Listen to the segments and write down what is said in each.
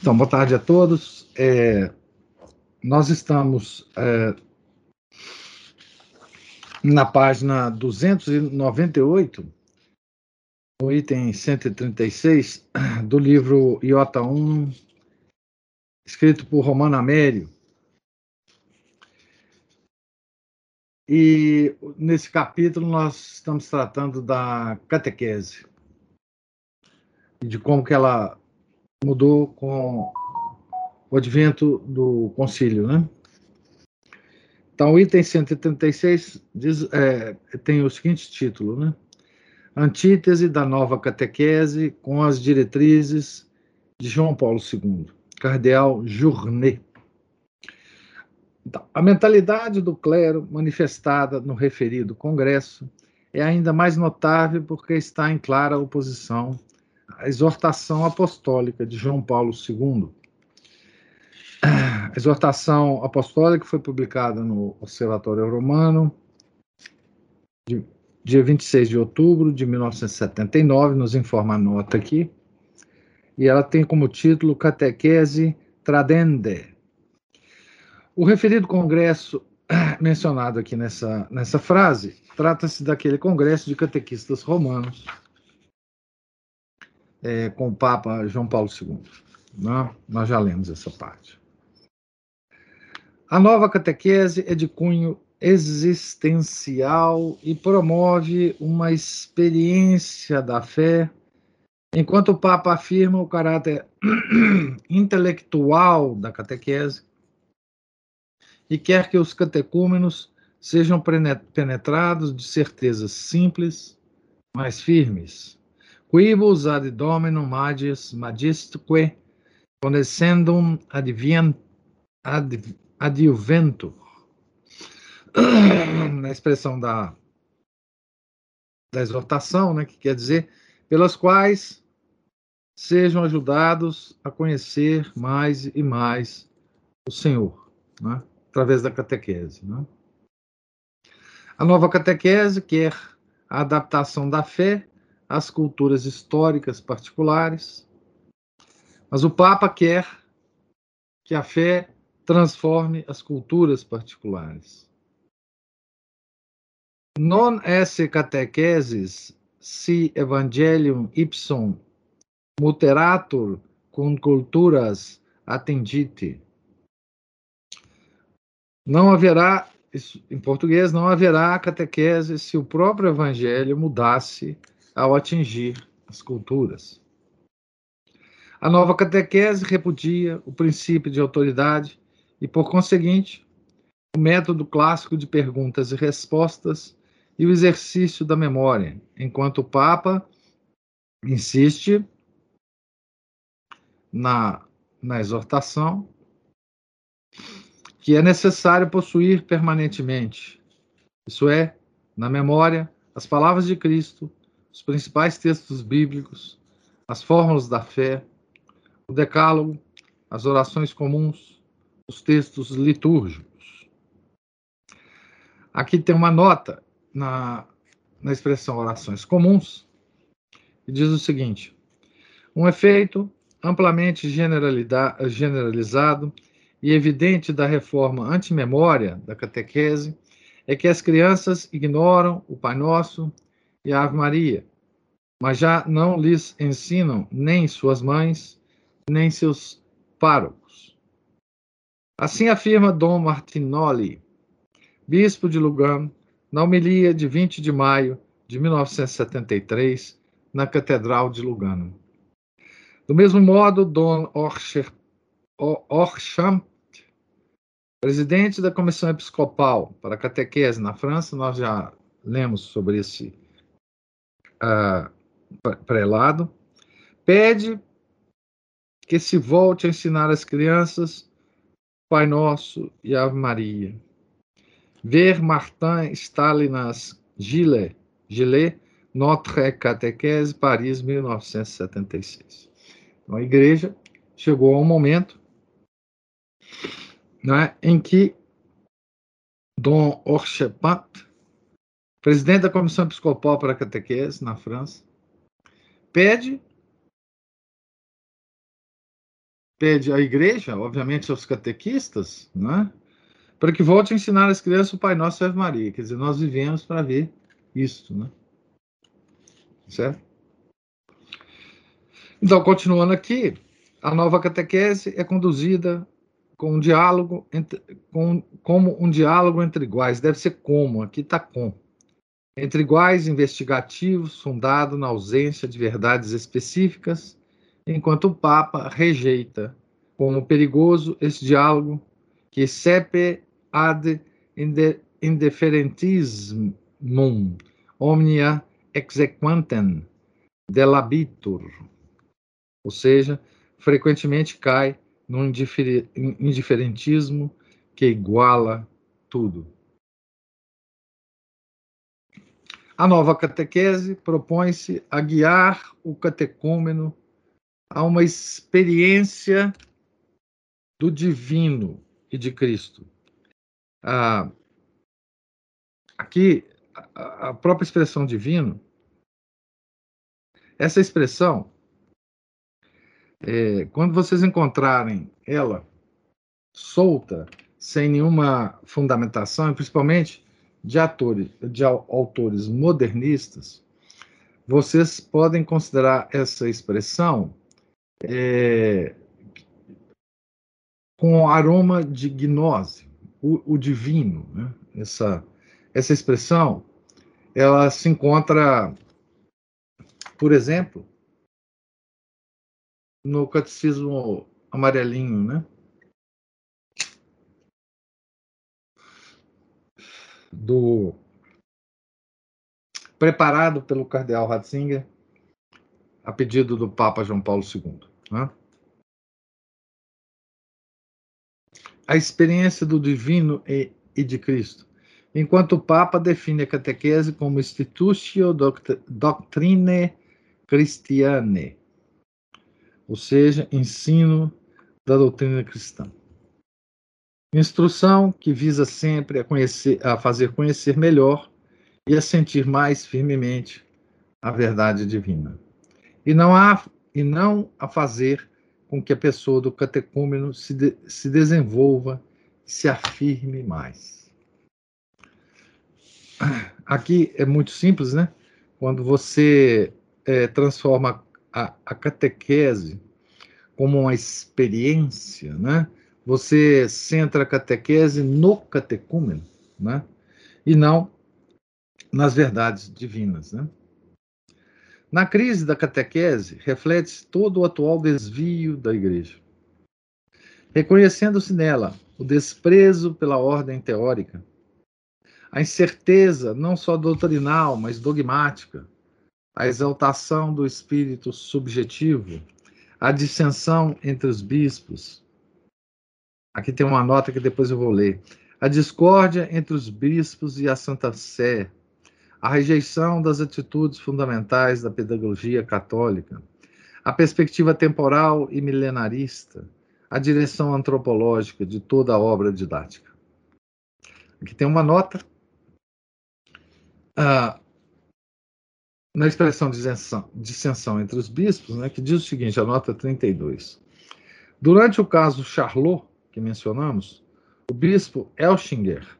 Então, boa tarde a todos. É, nós estamos é, na página 298, no item 136 do livro Iota 1, escrito por Romano Amério. E nesse capítulo nós estamos tratando da catequese e de como que ela mudou com o advento do concílio, né? Então, o item 136 diz, é, tem o seguinte título, né? Antítese da nova catequese com as diretrizes de João Paulo II, Cardeal Journet. Então, a mentalidade do clero manifestada no referido congresso é ainda mais notável porque está em clara oposição à exortação apostólica de João Paulo II, a exortação apostólica foi publicada no Observatório Romano, de, dia 26 de outubro de 1979, nos informa a nota aqui, e ela tem como título Catequese Tradende. O referido congresso mencionado aqui nessa, nessa frase trata-se daquele congresso de catequistas romanos é, com o Papa João Paulo II. Né? Nós já lemos essa parte. A nova catequese é de cunho existencial e promove uma experiência da fé, enquanto o Papa afirma o caráter intelectual da catequese e quer que os catecúmenos sejam penetrados de certezas simples, mas firmes. Quibus ad dominum magis magistique, condescendum advient, ad, adjuvento, na expressão da, da exortação, né, que quer dizer, pelas quais sejam ajudados a conhecer mais e mais o Senhor, né, através da catequese. Né. A nova catequese quer a adaptação da fé às culturas históricas particulares, mas o Papa quer que a fé transforme as culturas particulares. Non esse catechesis si evangelium ipsum muteratur cum culturas attendite. Não haverá, em português, não haverá catequese se o próprio evangelho mudasse ao atingir as culturas. A nova catequese repudia o princípio de autoridade e, por conseguinte, o método clássico de perguntas e respostas e o exercício da memória, enquanto o Papa insiste na, na exortação que é necessário possuir permanentemente, isso é, na memória, as palavras de Cristo, os principais textos bíblicos, as fórmulas da fé, o decálogo, as orações comuns, os textos litúrgicos. Aqui tem uma nota na, na expressão orações comuns, que diz o seguinte: um efeito amplamente generalizado e evidente da reforma antimemória da catequese é que as crianças ignoram o Pai Nosso e a Ave Maria, mas já não lhes ensinam nem suas mães, nem seus párocos. Assim afirma Dom Martinoli, bispo de Lugano, na homilia de 20 de maio de 1973, na Catedral de Lugano. Do mesmo modo, Dom Orchamp, presidente da Comissão Episcopal para a Catequese na França, nós já lemos sobre esse uh, prelado, pede que se volte a ensinar as crianças Pai Nosso e Ave Maria. Ver Martin Stalinas Gillet, Gillet Notre Catequese, Paris, 1976. Então, a igreja chegou a um momento né, em que Dom Orchepat, presidente da Comissão Episcopal para a Catequese na França, pede pede à igreja, obviamente aos catequistas, né, para que volte a ensinar às crianças o Pai Nosso e Ave Maria. Quer dizer, nós vivemos para ver isso, né? Certo? Então, continuando aqui, a nova catequese é conduzida com um diálogo entre, com, como um diálogo entre iguais. Deve ser como, aqui está com. Entre iguais investigativos, fundado na ausência de verdades específicas, enquanto o Papa rejeita como perigoso esse diálogo que sepe ad indifferentismum omnia exequantem delabitur, ou seja, frequentemente cai num indiferentismo que iguala tudo. A nova catequese propõe-se a guiar o catecúmeno a uma experiência do divino e de Cristo. Ah, aqui, a própria expressão divino, essa expressão é, quando vocês encontrarem ela solta, sem nenhuma fundamentação, principalmente de atores, de autores modernistas, vocês podem considerar essa expressão é, com aroma de gnose, o, o divino. Né? Essa, essa expressão, ela se encontra, por exemplo, no catecismo amarelinho, né? Do preparado pelo cardeal Ratzinger a pedido do Papa João Paulo II. Né? A experiência do divino e, e, de Cristo. Enquanto o Papa define a catequese como Institutio Doctrine Christiane, ou seja, ensino da doutrina cristã. Instrução que visa sempre a, conhecer, a fazer conhecer melhor e a sentir mais firmemente a verdade divina. E não, há, e não a fazer com que a pessoa do catecúmeno se, de, se desenvolva, se afirme mais. Aqui é muito simples, né? Quando você é, transforma a, a catequese como uma experiência, né? Você centra a catequese no catecúmeno, né? E não nas verdades divinas, né? Na crise da catequese, reflete-se todo o atual desvio da igreja. Reconhecendo-se nela o desprezo pela ordem teórica, a incerteza não só doutrinal, mas dogmática, a exaltação do espírito subjetivo, a dissensão entre os bispos. Aqui tem uma nota que depois eu vou ler. A discórdia entre os bispos e a Santa Sé, a rejeição das atitudes fundamentais da pedagogia católica, a perspectiva temporal e milenarista, a direção antropológica de toda a obra didática. Aqui tem uma nota. Ah, na expressão de dissensão, dissensão entre os bispos, né, que diz o seguinte, a nota 32. Durante o caso Charlot, que mencionamos, o bispo Elchinger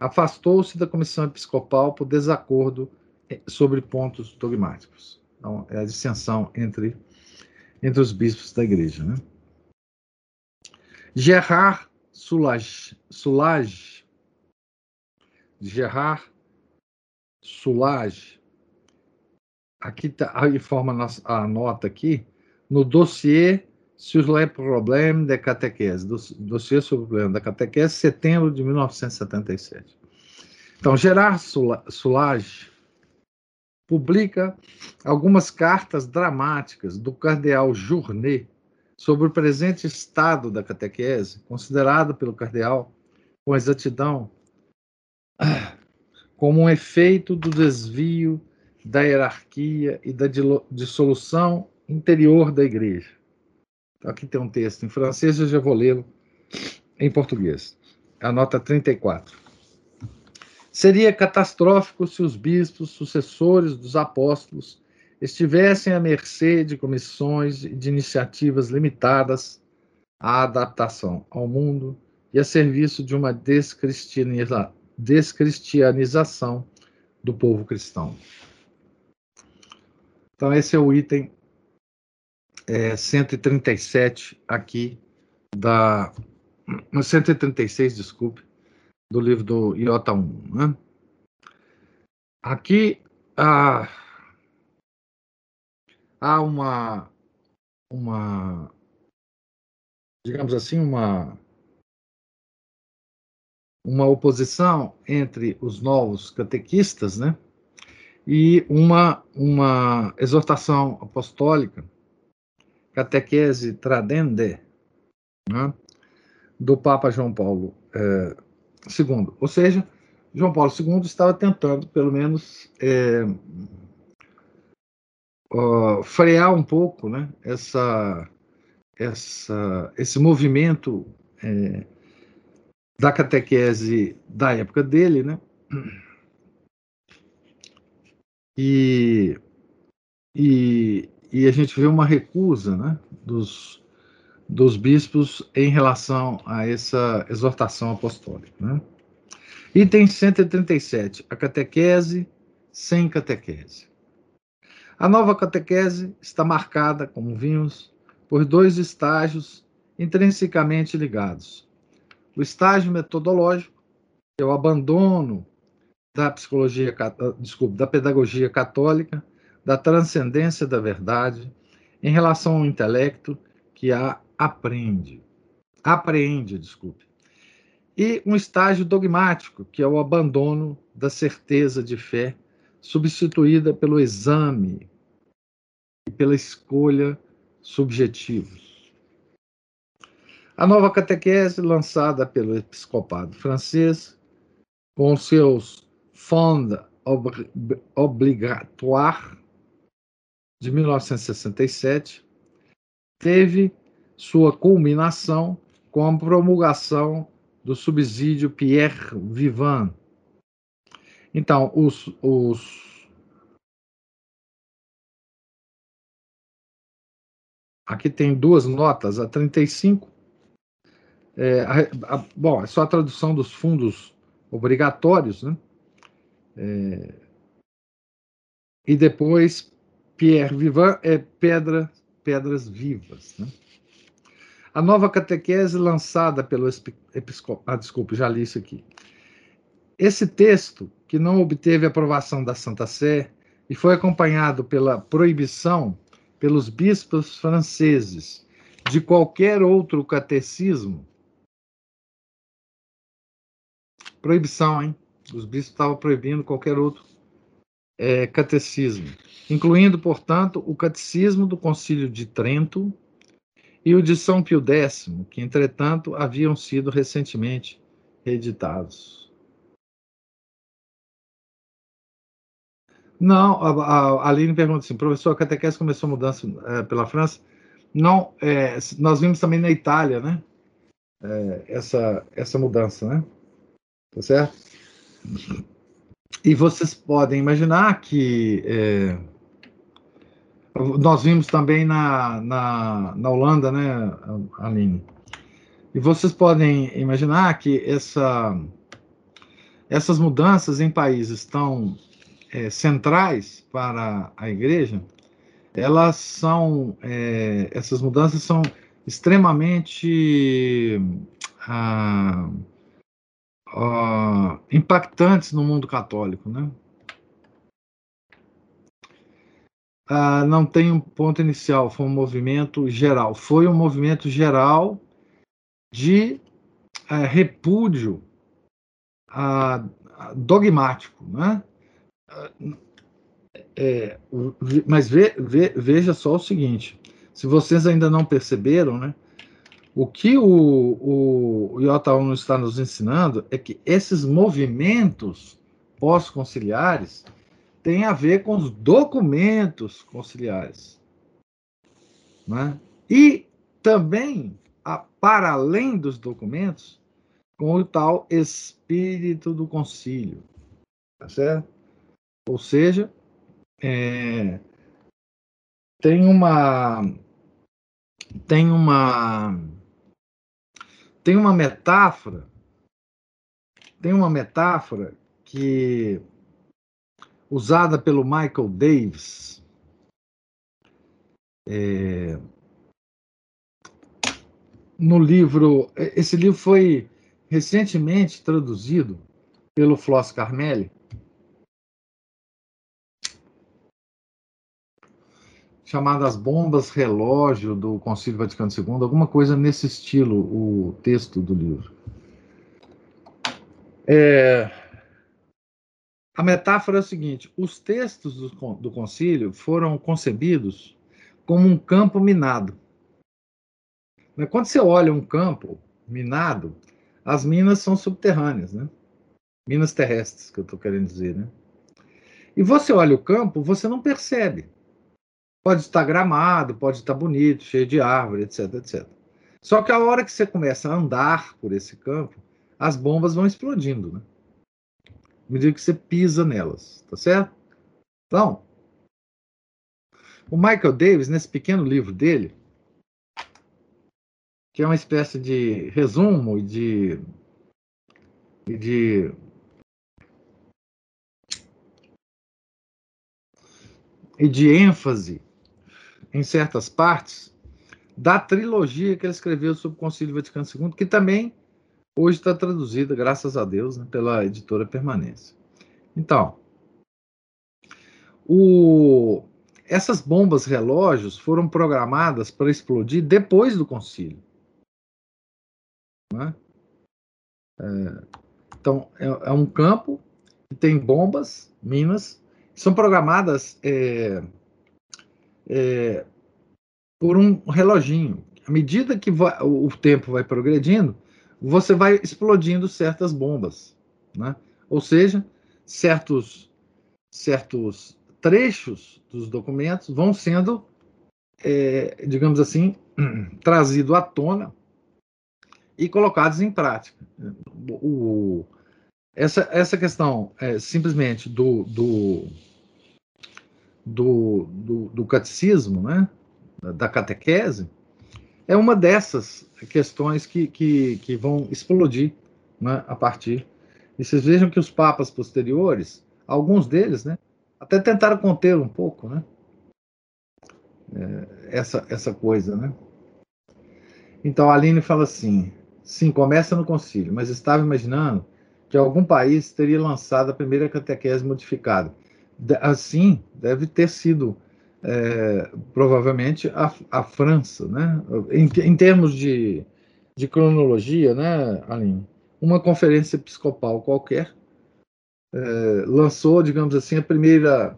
afastou-se da comissão episcopal por desacordo sobre pontos dogmáticos. Então, é a dissensão entre, entre os bispos da igreja. Né? Gerard Soulage, Soulage Gerard Soulage aqui tá, informa a nota aqui, no dossiê sur les problèmes de catequese, dossiê sobre o problema da catequese, setembro de 1977. Então, Gerard Soulage publica algumas cartas dramáticas do cardeal Journet sobre o presente estado da catequese, considerado pelo cardeal com exatidão como um efeito do desvio da hierarquia e da dissolução interior da igreja. Aqui tem um texto em francês, eu já vou lê-lo em português. A nota 34. Seria catastrófico se os bispos sucessores dos apóstolos estivessem à mercê de comissões e de iniciativas limitadas à adaptação ao mundo e a serviço de uma descristianiza descristianização do povo cristão. Então, esse é o item é, 137 aqui da 136, desculpe, do livro do Iota 1. Né? Aqui há, há uma, uma, digamos assim, uma, uma oposição entre os novos catequistas, né? E uma, uma exortação apostólica catequese tradende né, do Papa João Paulo é, II. Ou seja, João Paulo II estava tentando, pelo menos, é, ó, frear um pouco né, essa, essa, esse movimento é, da catequese da época dele, né? E, e, e a gente vê uma recusa né, dos, dos bispos em relação a essa exortação apostólica. Né? Item 137, a catequese sem catequese. A nova catequese está marcada, como vimos, por dois estágios intrinsecamente ligados. O estágio metodológico, que é o abandono da psicologia, desculpe, da pedagogia católica da transcendência da verdade em relação ao intelecto que a aprende, apreende, desculpe. E um estágio dogmático, que é o abandono da certeza de fé, substituída pelo exame e pela escolha subjetivos. A nova catequese, lançada pelo episcopado francês, com seus fonds obligatoires de 1967, teve sua culminação com a promulgação do subsídio Pierre Vivant. Então, os, os Aqui tem duas notas, a 35. É, a, a, bom, é só a tradução dos fundos obrigatórios, né? É, e depois Pierre Vivant é pedra, pedras vivas. Né? A nova catequese lançada pelo episcopado. Ah, desculpe, já li isso aqui. Esse texto, que não obteve aprovação da Santa Sé e foi acompanhado pela proibição pelos bispos franceses de qualquer outro catecismo. Proibição, hein? Os bispos estavam proibindo qualquer outro é, catecismo, incluindo, portanto, o catecismo do Concílio de Trento e o de São Pio X, que, entretanto, haviam sido recentemente reeditados. Não, a, a Aline pergunta assim, professor, a catequese começou a mudança é, pela França? Não, é, nós vimos também na Itália, né? É, essa, essa mudança, né? Tá certo? E vocês podem imaginar que é, nós vimos também na, na, na Holanda, né, Aline? E vocês podem imaginar que essa, essas mudanças em países tão é, centrais para a igreja, elas são, é, essas mudanças são extremamente ah, uh, impactantes no mundo católico, né? Uh, não tem um ponto inicial, foi um movimento geral. Foi um movimento geral de uh, repúdio uh, dogmático, né? É, mas ve, ve, veja só o seguinte: Se vocês ainda não perceberam, né? O que o, o, Iota Uno está nos ensinando é que esses movimentos pós-conciliares têm a ver com os documentos conciliares. Né? E também, a, para além dos documentos, com o tal espírito do concílio. Tá certo? Ou seja, é, tem uma tem uma tem uma metáfora tem uma metáfora que usada pelo Michael Davis é, no livro esse livro foi recentemente traduzido pelo Floss Carmelli chamadas bombas relógio do Concílio Vaticano II, alguma coisa nesse estilo, o texto do livro. É, a metáfora é a seguinte: os textos do, do concílio foram concebidos como um campo minado. Quando você olha um campo minado, as minas são subterrâneas, né? Minas terrestres, que eu estou querendo dizer, né? E você olha o campo, você não percebe. Pode estar gramado, pode estar bonito, cheio de árvore, etc, etc. Só que a hora que você começa a andar por esse campo, as bombas vão explodindo, né? À medida que você pisa nelas, tá certo? Então, o Michael Davis, nesse pequeno livro dele, que é uma espécie de resumo e de, de e de ênfase em certas partes, da trilogia que ele escreveu sobre o Concílio Vaticano II, que também hoje está traduzida, graças a Deus, né, pela editora Permanência. Então, o, essas bombas relógios foram programadas para explodir depois do concílio. Né? É, então, é, é, um campo que tem bombas, minas, são programadas é, é, por um reloginho. À medida que o tempo vai progredindo, você vai explodindo certas bombas, né? Ou seja, certos certos trechos dos documentos vão sendo, é, digamos assim, trazidos à tona e colocados em prática. O, essa, essa questão é, simplesmente do, do do, do, do catecismo, né, da catequese, é uma dessas questões que, que, que vão explodir né, a partir. E vocês vejam que os papas posteriores, alguns deles, né, até tentaram conter um pouco né, é, essa, essa coisa. Né? Então a Aline fala assim: sim, começa no concílio, mas estava imaginando que algum país teria lançado a primeira catequese modificada assim deve ter sido é, provavelmente a, a, França, né? Em, em termos de, de, cronologia, né, Aline? Uma conferência episcopal qualquer é, lançou, digamos assim, a primeira,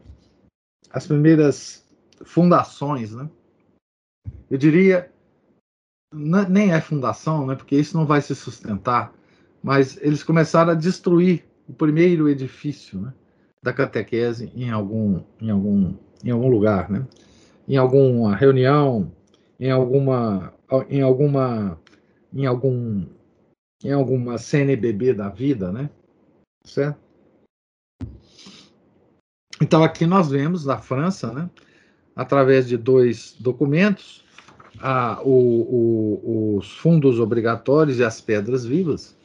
as primeiras fundações, né? Eu diria nem é fundação, né? Porque isso não vai se sustentar, mas eles começaram a destruir o primeiro edifício, né? Da catequese em algum, em algum, em algum lugar, né? Em alguma reunião, em alguma, em alguma, em algum, em alguma CNBB da vida, né? Certo? Então aqui nós vemos na França, né? Através de dois documentos, a, o, o, os fundos obrigatórios e as pedras vivas,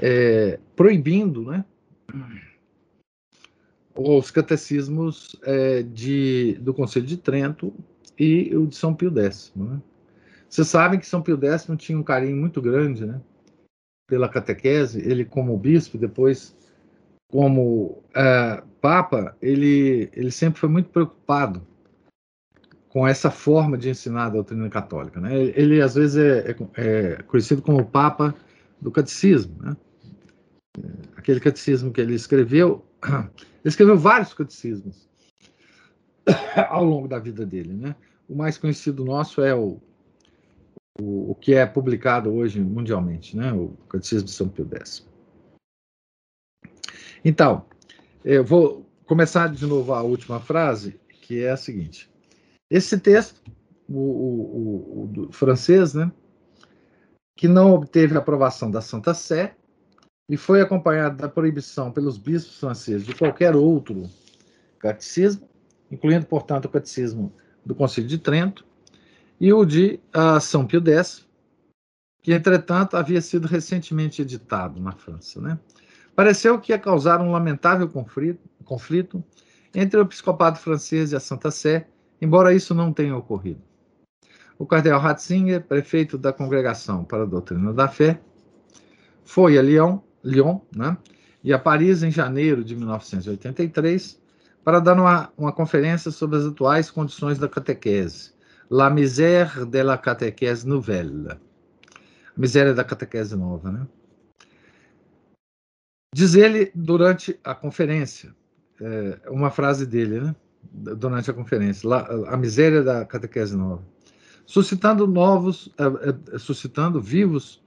é, proibindo, né? Os catecismos é, de, do Conselho de Trento e o de São Pio X. Né? Vocês sabem que São Pio X tinha um carinho muito grande né, pela catequese, ele como bispo, depois como é, papa, ele, ele sempre foi muito preocupado com essa forma de ensinar a doutrina católica. Né? Ele, ele às vezes, é, é, é, conhecido como o papa do catecismo. Né? Aquele catecismo que ele escreveu ele escreveu vários catecismos. ao longo da vida dele. Né? O mais conhecido nosso é o, o, o que é publicado hoje mundialmente, né? o Catecismo de São Pio X. Então, eu vou começar de novo a última frase, que é a seguinte. Esse texto, o, o, o francês, né, que não obteve aprovação da Santa Sé e foi acompanhado da proibição pelos bispos franceses de qualquer outro catecismo, incluindo, portanto, o catecismo do Concílio de Trento e o de uh, São Pio X, que, entretanto, havia sido recentemente editado na França. Né? Pareceu que ia causar um lamentável conflito, conflito entre o episcopado francês e a Santa Sé, embora isso não tenha ocorrido. O cardeal Ratzinger, prefeito da Congregação para a Doutrina da Fé, foi a Lyon, Lyon né, e a Paris em janeiro de 1983 para dar uma, uma conferência sobre as atuais condições da catequese, La misère de la catequese nouvelle, miséria da catequese nova, né? Diz ele durante a conferência, é, uma frase dele, né? Durante a conferência, a miséria da catequese nova, suscitando novos, é, é, suscitando vivos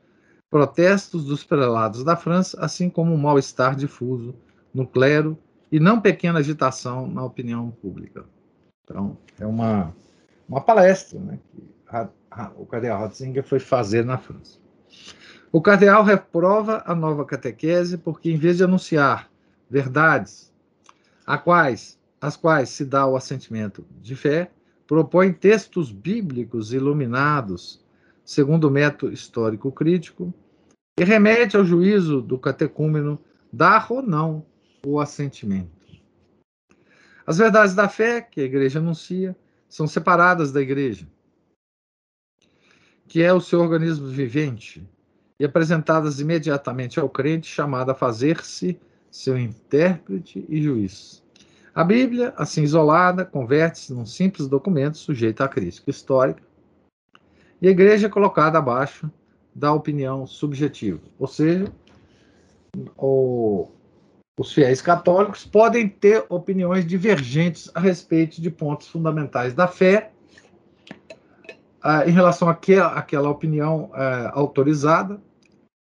protestos dos prelados da França, assim como um mal-estar difuso no clero e não pequena agitação na opinião pública. Então, é uma, uma palestra né, que a, a, o cardeal Ratzinger foi fazer na França. O cardeal reprova a nova catequese porque, em vez de anunciar verdades a quais, às quais se dá o assentimento de fé, propõe textos bíblicos iluminados, segundo o método histórico crítico, e remete ao juízo do catecúmeno dar ou não o assentimento. As verdades da fé que a igreja anuncia são separadas da igreja, que é o seu organismo vivente, e apresentadas imediatamente ao crente, chamado a fazer-se seu intérprete e juiz. A Bíblia, assim isolada, converte-se num simples documento sujeito à crítica histórica, e a igreja é colocada abaixo da opinião subjetiva. Ou seja, o, os fiéis católicos podem ter opiniões divergentes a respeito de pontos fundamentais da fé, em relação àquela, àquela opinião é, autorizada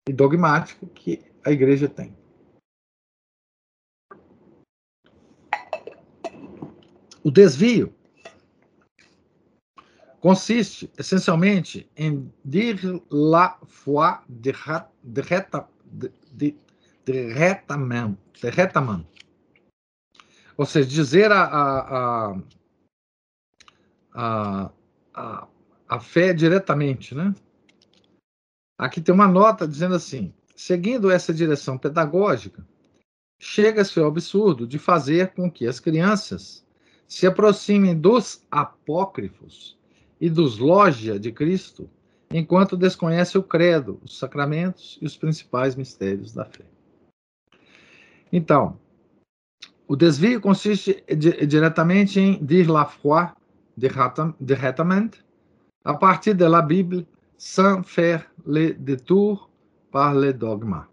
e dogmática que a igreja tem. O desvio consiste essencialmente em dire la foi retament. Ou seja, dizer a, a, a, a, a fé diretamente, né? Aqui tem uma nota dizendo assim: seguindo essa direção pedagógica, chega-se ao absurdo de fazer com que as crianças se aproximem dos apócrifos e dos loja de Cristo, enquanto desconhece o credo, os sacramentos e os principais mistérios da fé. Então, o desvio consiste diretamente em dire la foi directement a partir da Bíblia sans faire le détour par le dogma.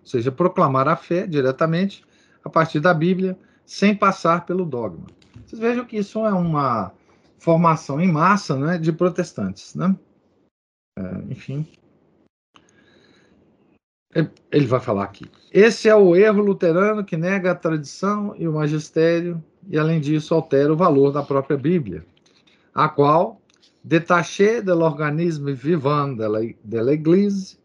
Ou seja, proclamar a fé diretamente a partir da Bíblia, sem passar pelo dogma. Vocês vejam que isso é uma formação em massa né, de protestantes. Né? É, enfim. Ele vai falar aqui. Esse é o erro luterano que nega a tradição e o magistério, e além disso altera o valor da própria Bíblia, a qual détaché de l'organisme vivant de la, de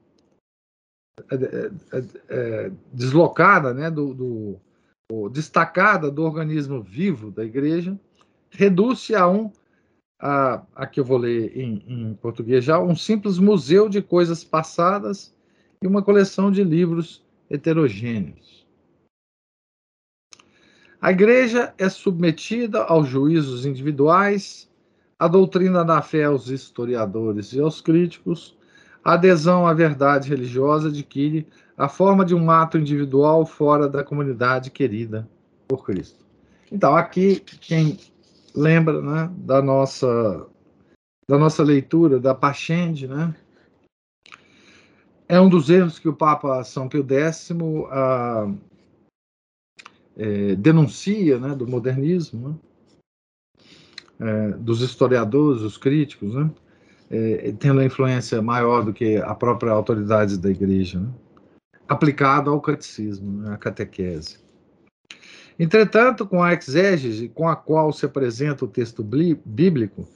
é, é, é, deslocada, né, do, do, destacada do organismo vivo da igreja, reduz-se a um, a, aqui eu vou ler em, em português já, um simples museu de coisas passadas e uma coleção de livros heterogêneos. A igreja é submetida aos juízos individuais a doutrina da fé aos historiadores e aos críticos, a adesão à verdade religiosa adquire a forma de um ato individual fora da comunidade querida por Cristo. Então, aqui, quem lembra né, da, nossa, da nossa leitura da Pachende, né, é um dos erros que o Papa São Pio X ah, é, denuncia né, do modernismo, né, é, dos historiadores, dos críticos, né? É, tendo a influência maior do que a própria autoridade da igreja, né? aplicado ao catecismo, né? à catequese. Entretanto, com a exégese com a qual se apresenta o texto bíblico,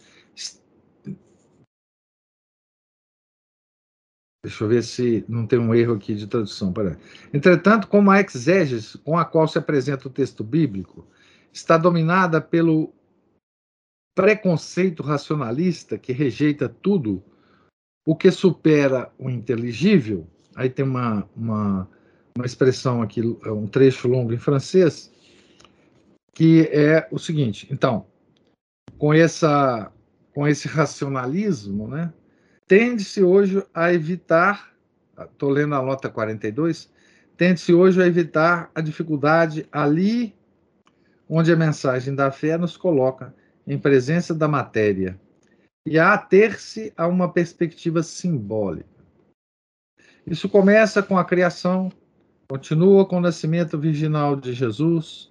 Deixa eu ver se não tem um erro aqui de tradução. Peraí. Entretanto, como a exégese com a qual se apresenta o texto bíblico está dominada pelo preconceito racionalista que rejeita tudo o que supera o inteligível, aí tem uma, uma, uma expressão aqui, um trecho longo em francês, que é o seguinte: então, com, essa, com esse racionalismo, né, tende-se hoje a evitar, estou lendo a nota 42, tende-se hoje a evitar a dificuldade ali onde a mensagem da fé nos coloca em presença da matéria e a ater-se a uma perspectiva simbólica. Isso começa com a criação, continua com o nascimento virginal de Jesus,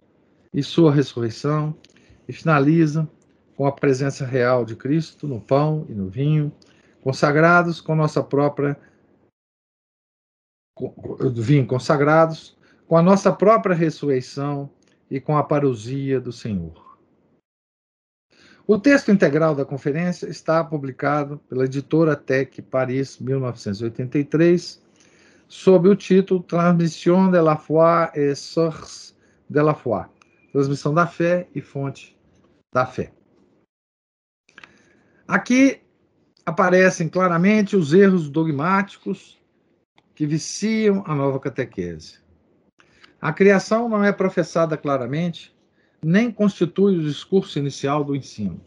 e sua ressurreição, e finaliza com a presença real de Cristo no pão e no vinho, consagrados com nossa própria vinho consagrados com a nossa própria ressurreição e com a parousia do Senhor. O texto integral da conferência está publicado pela editora Tech Paris 1983, sob o título Transmission de la foi et source de la foi transmissão da fé e fonte da fé. Aqui aparecem claramente os erros dogmáticos que viciam a nova catequese. A criação não é professada claramente, nem constitui o discurso inicial do ensino,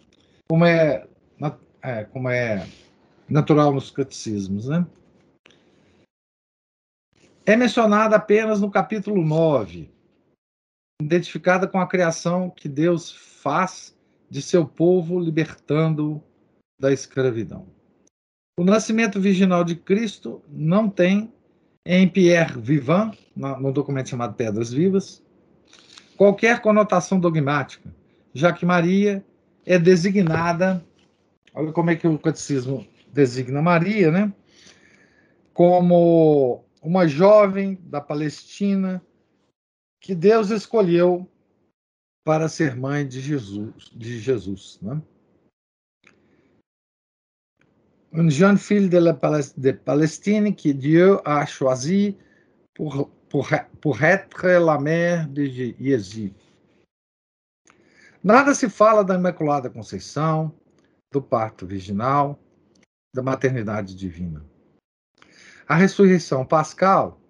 como é, é como é natural nos catecismos. Né? É mencionada apenas no capítulo 9, identificada com a criação que Deus faz de seu povo, libertando da escravidão. O nascimento virginal de Cristo não tem, em Pierre Vivant, no documento chamado Pedras Vivas, qualquer conotação dogmática, já que Maria é designada, olha como é que o catecismo designa Maria, né? Como uma jovem da Palestina que Deus escolheu para ser mãe de Jesus, de Jesus, né? Un jeune fille de, la de Palestine que Dieu a choisi pour, pour, pour être la mère de Jésus. Nada se fala da Imaculada Conceição, do parto virginal, da maternidade divina. A ressurreição pascal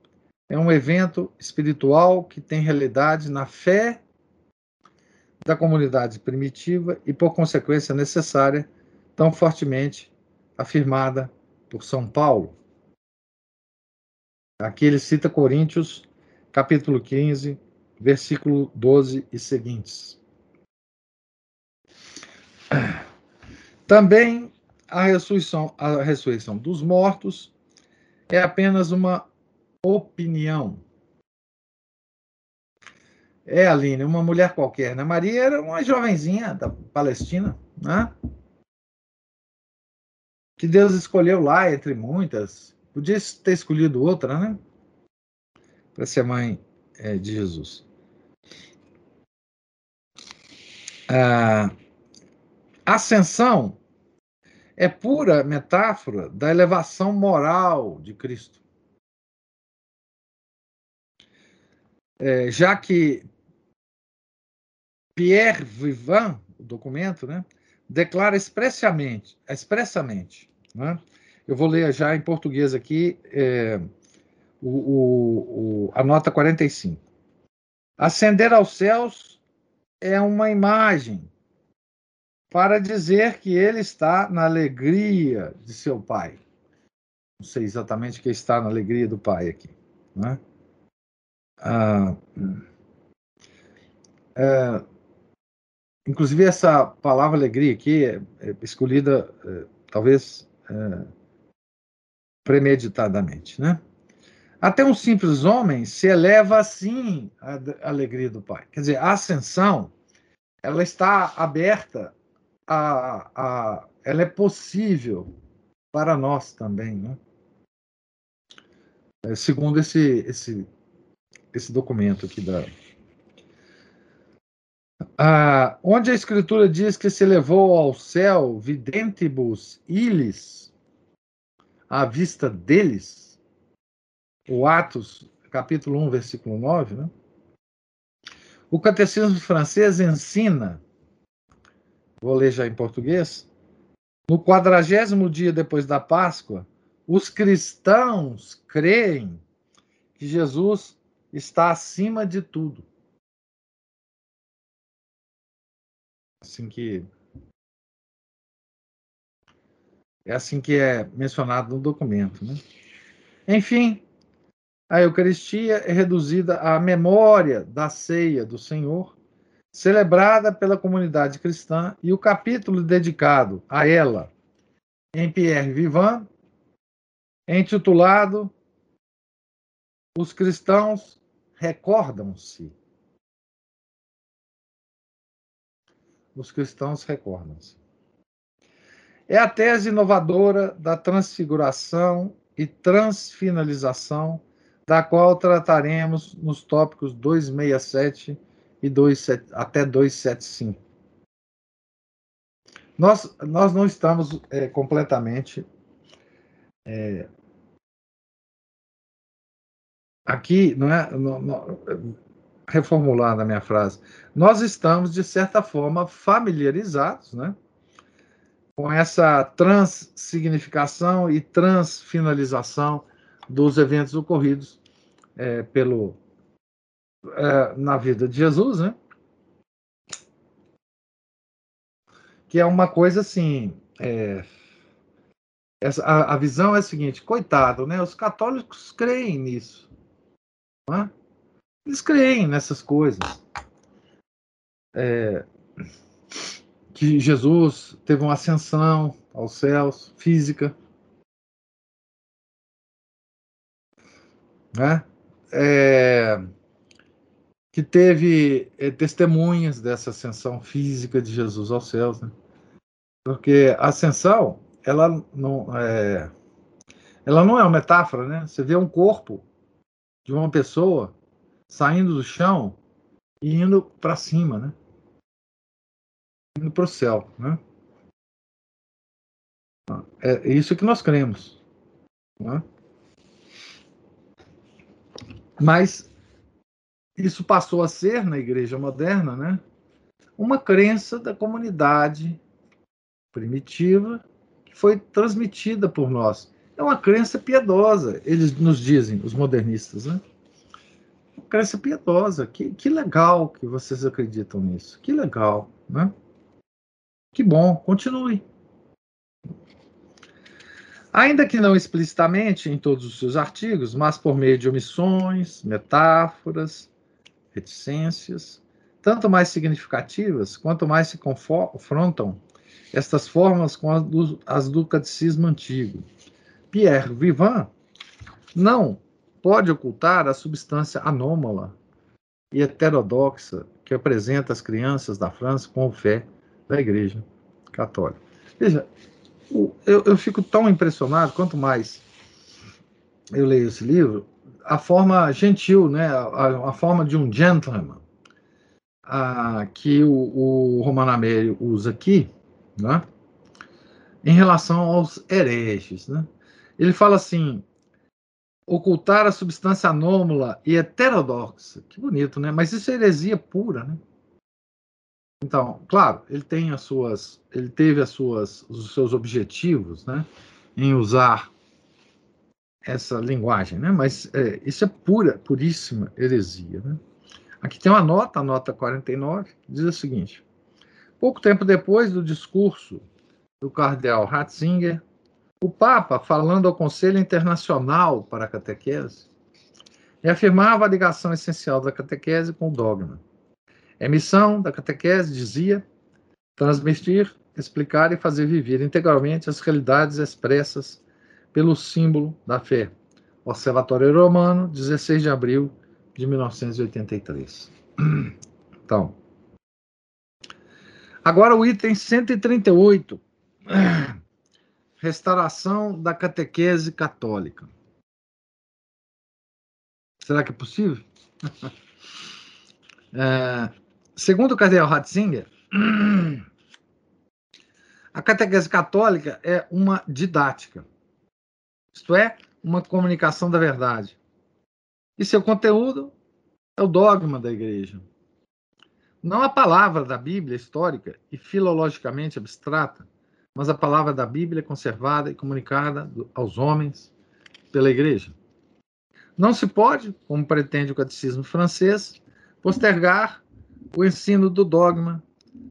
é um evento espiritual que tem realidade na fé da comunidade primitiva e, por consequência, necessária, tão fortemente afirmada por São Paulo. Aqui ele cita Coríntios, capítulo 15, versículo 12 e seguintes. Também a ressurreição, a ressurreição dos mortos é apenas uma opinião. É, Aline, uma mulher qualquer, né? Maria era uma jovenzinha da Palestina, né? Que Deus escolheu lá entre muitas. Podia ter escolhido outra, né? Para ser mãe é, de Jesus. A ascensão é pura metáfora da elevação moral de Cristo. É, já que Pierre Vivant, o documento, né, declara expressamente, expressamente né, eu vou ler já em português aqui é, o, o, o, a nota 45. Ascender aos céus é uma imagem para dizer que ele está na alegria de seu pai. Não sei exatamente o que está na alegria do pai aqui. Né? Ah, é, inclusive, essa palavra alegria aqui é, é escolhida, é, talvez, é, premeditadamente, né? Até um simples homem se eleva assim à alegria do Pai. Quer dizer, a ascensão, ela está aberta a, a, ela é possível para nós também, né? É, segundo esse, esse, esse documento aqui da. Ah, onde a escritura diz que se levou ao céu videntibus ilis à vista deles, o Atos, capítulo 1, versículo 9, né? O catecismo francês ensina, vou ler já em português, no quadragésimo dia depois da Páscoa, os cristãos creem que Jesus está acima de tudo. Assim que é assim que é mencionado no documento, né? Enfim, a Eucaristia é reduzida à memória da ceia do Senhor, celebrada pela comunidade cristã, e o capítulo dedicado a ela, em Pierre Vivant, é intitulado Os Cristãos Recordam-se. Os cristãos recordam-se. É a tese inovadora da transfiguração e transfinalização da qual trataremos nos tópicos 267 e 27, até 275. Nós, nós não estamos é, completamente é, aqui, não é, não, não, reformulando a minha frase, nós estamos de certa forma familiarizados, né, com essa transsignificação e transfinalização dos eventos ocorridos é, pelo é, na vida de Jesus, né? Que é uma coisa assim. É, essa, a, a, visão é a seguinte: coitado, né? Os católicos creem nisso. Não é? Eles creem nessas coisas. É, que Jesus teve uma ascensão aos céus, física. Né? É, que teve é, testemunhas dessa ascensão física de Jesus aos céus, né? Porque a ascensão, ela não é, ela não é uma metáfora, né? Você vê um corpo de uma pessoa saindo do chão e indo para cima, né? Indo para o céu, né? É isso que nós cremos, né? Mas isso passou a ser, na igreja moderna, né, uma crença da comunidade primitiva que foi transmitida por nós. É uma crença piedosa, eles nos dizem, os modernistas, né? Uma crença piedosa. Que, que legal que vocês acreditam nisso. Que legal, né? Que bom, continue. Ainda que não explicitamente em todos os seus artigos, mas por meio de omissões, metáforas, reticências, tanto mais significativas quanto mais se confrontam estas formas com as do, as do catecismo antigo. Pierre Vivant não pode ocultar a substância anômala e heterodoxa que apresenta as crianças da França com fé da Igreja Católica. Veja, eu, eu fico tão impressionado, quanto mais eu leio esse livro, a forma gentil, né, a, a forma de um gentleman, a, que o, o Romano Amério usa aqui, né, em relação aos hereges. Né? Ele fala assim: ocultar a substância anômala e heterodoxa. Que bonito, né? Mas isso é heresia pura, né? Então, claro, ele tem as suas, ele teve as suas, os seus objetivos, né, em usar essa linguagem, né? Mas é, isso é pura, puríssima heresia, né? Aqui tem uma nota, a nota 49, que diz o seguinte: pouco tempo depois do discurso do cardeal Ratzinger, o Papa, falando ao Conselho Internacional para a Catequese, reafirmava a ligação essencial da catequese com o dogma é missão da catequese, dizia, transmitir, explicar e fazer viver integralmente as realidades expressas pelo símbolo da fé. Observatório Romano, 16 de abril de 1983. Então, Agora o item 138. Restauração da catequese católica. Será que é possível? é, segundo o cardeal Ratzinger, a catequese católica é uma didática, isto é, uma comunicação da verdade. E seu conteúdo é o dogma da igreja. Não a palavra da Bíblia histórica e filologicamente abstrata, mas a palavra da Bíblia conservada e comunicada aos homens pela igreja. Não se pode, como pretende o catecismo francês, postergar o ensino do dogma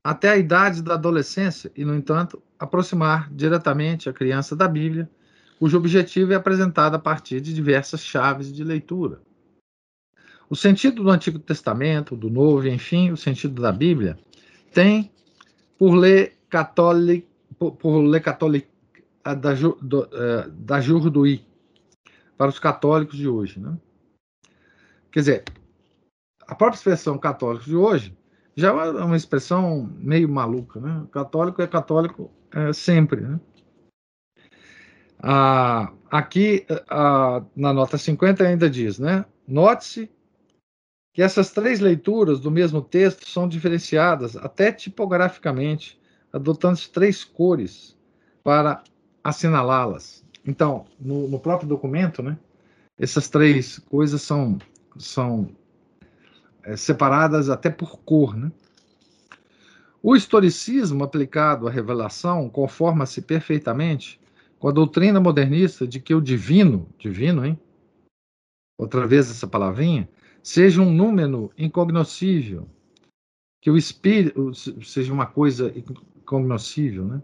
até a idade da adolescência e, no entanto, aproximar diretamente a criança da Bíblia, cujo objetivo é apresentado a partir de diversas chaves de leitura. O sentido do Antigo Testamento, do Novo, enfim, o sentido da Bíblia, tem, por ler católico, por, por ler católico da, do, da Jurduí, para os católicos de hoje. Né? Quer dizer, a própria expressão católico de hoje já é uma expressão meio maluca. Né? Católico é católico é, sempre. Né? Ah, aqui, ah, na nota 50, ainda diz: né? note-se que essas três leituras do mesmo texto são diferenciadas até tipograficamente, adotando-se três cores para assinalá-las. Então, no, no, próprio documento, né, essas três coisas são, são é, separadas até por cor. Né? O historicismo aplicado à revelação conforma-se perfeitamente com a doutrina modernista de que o divino, divino, hein? Outra vez essa palavrinha, seja um número incognoscível, que o espírito seja uma coisa incognoscível, né?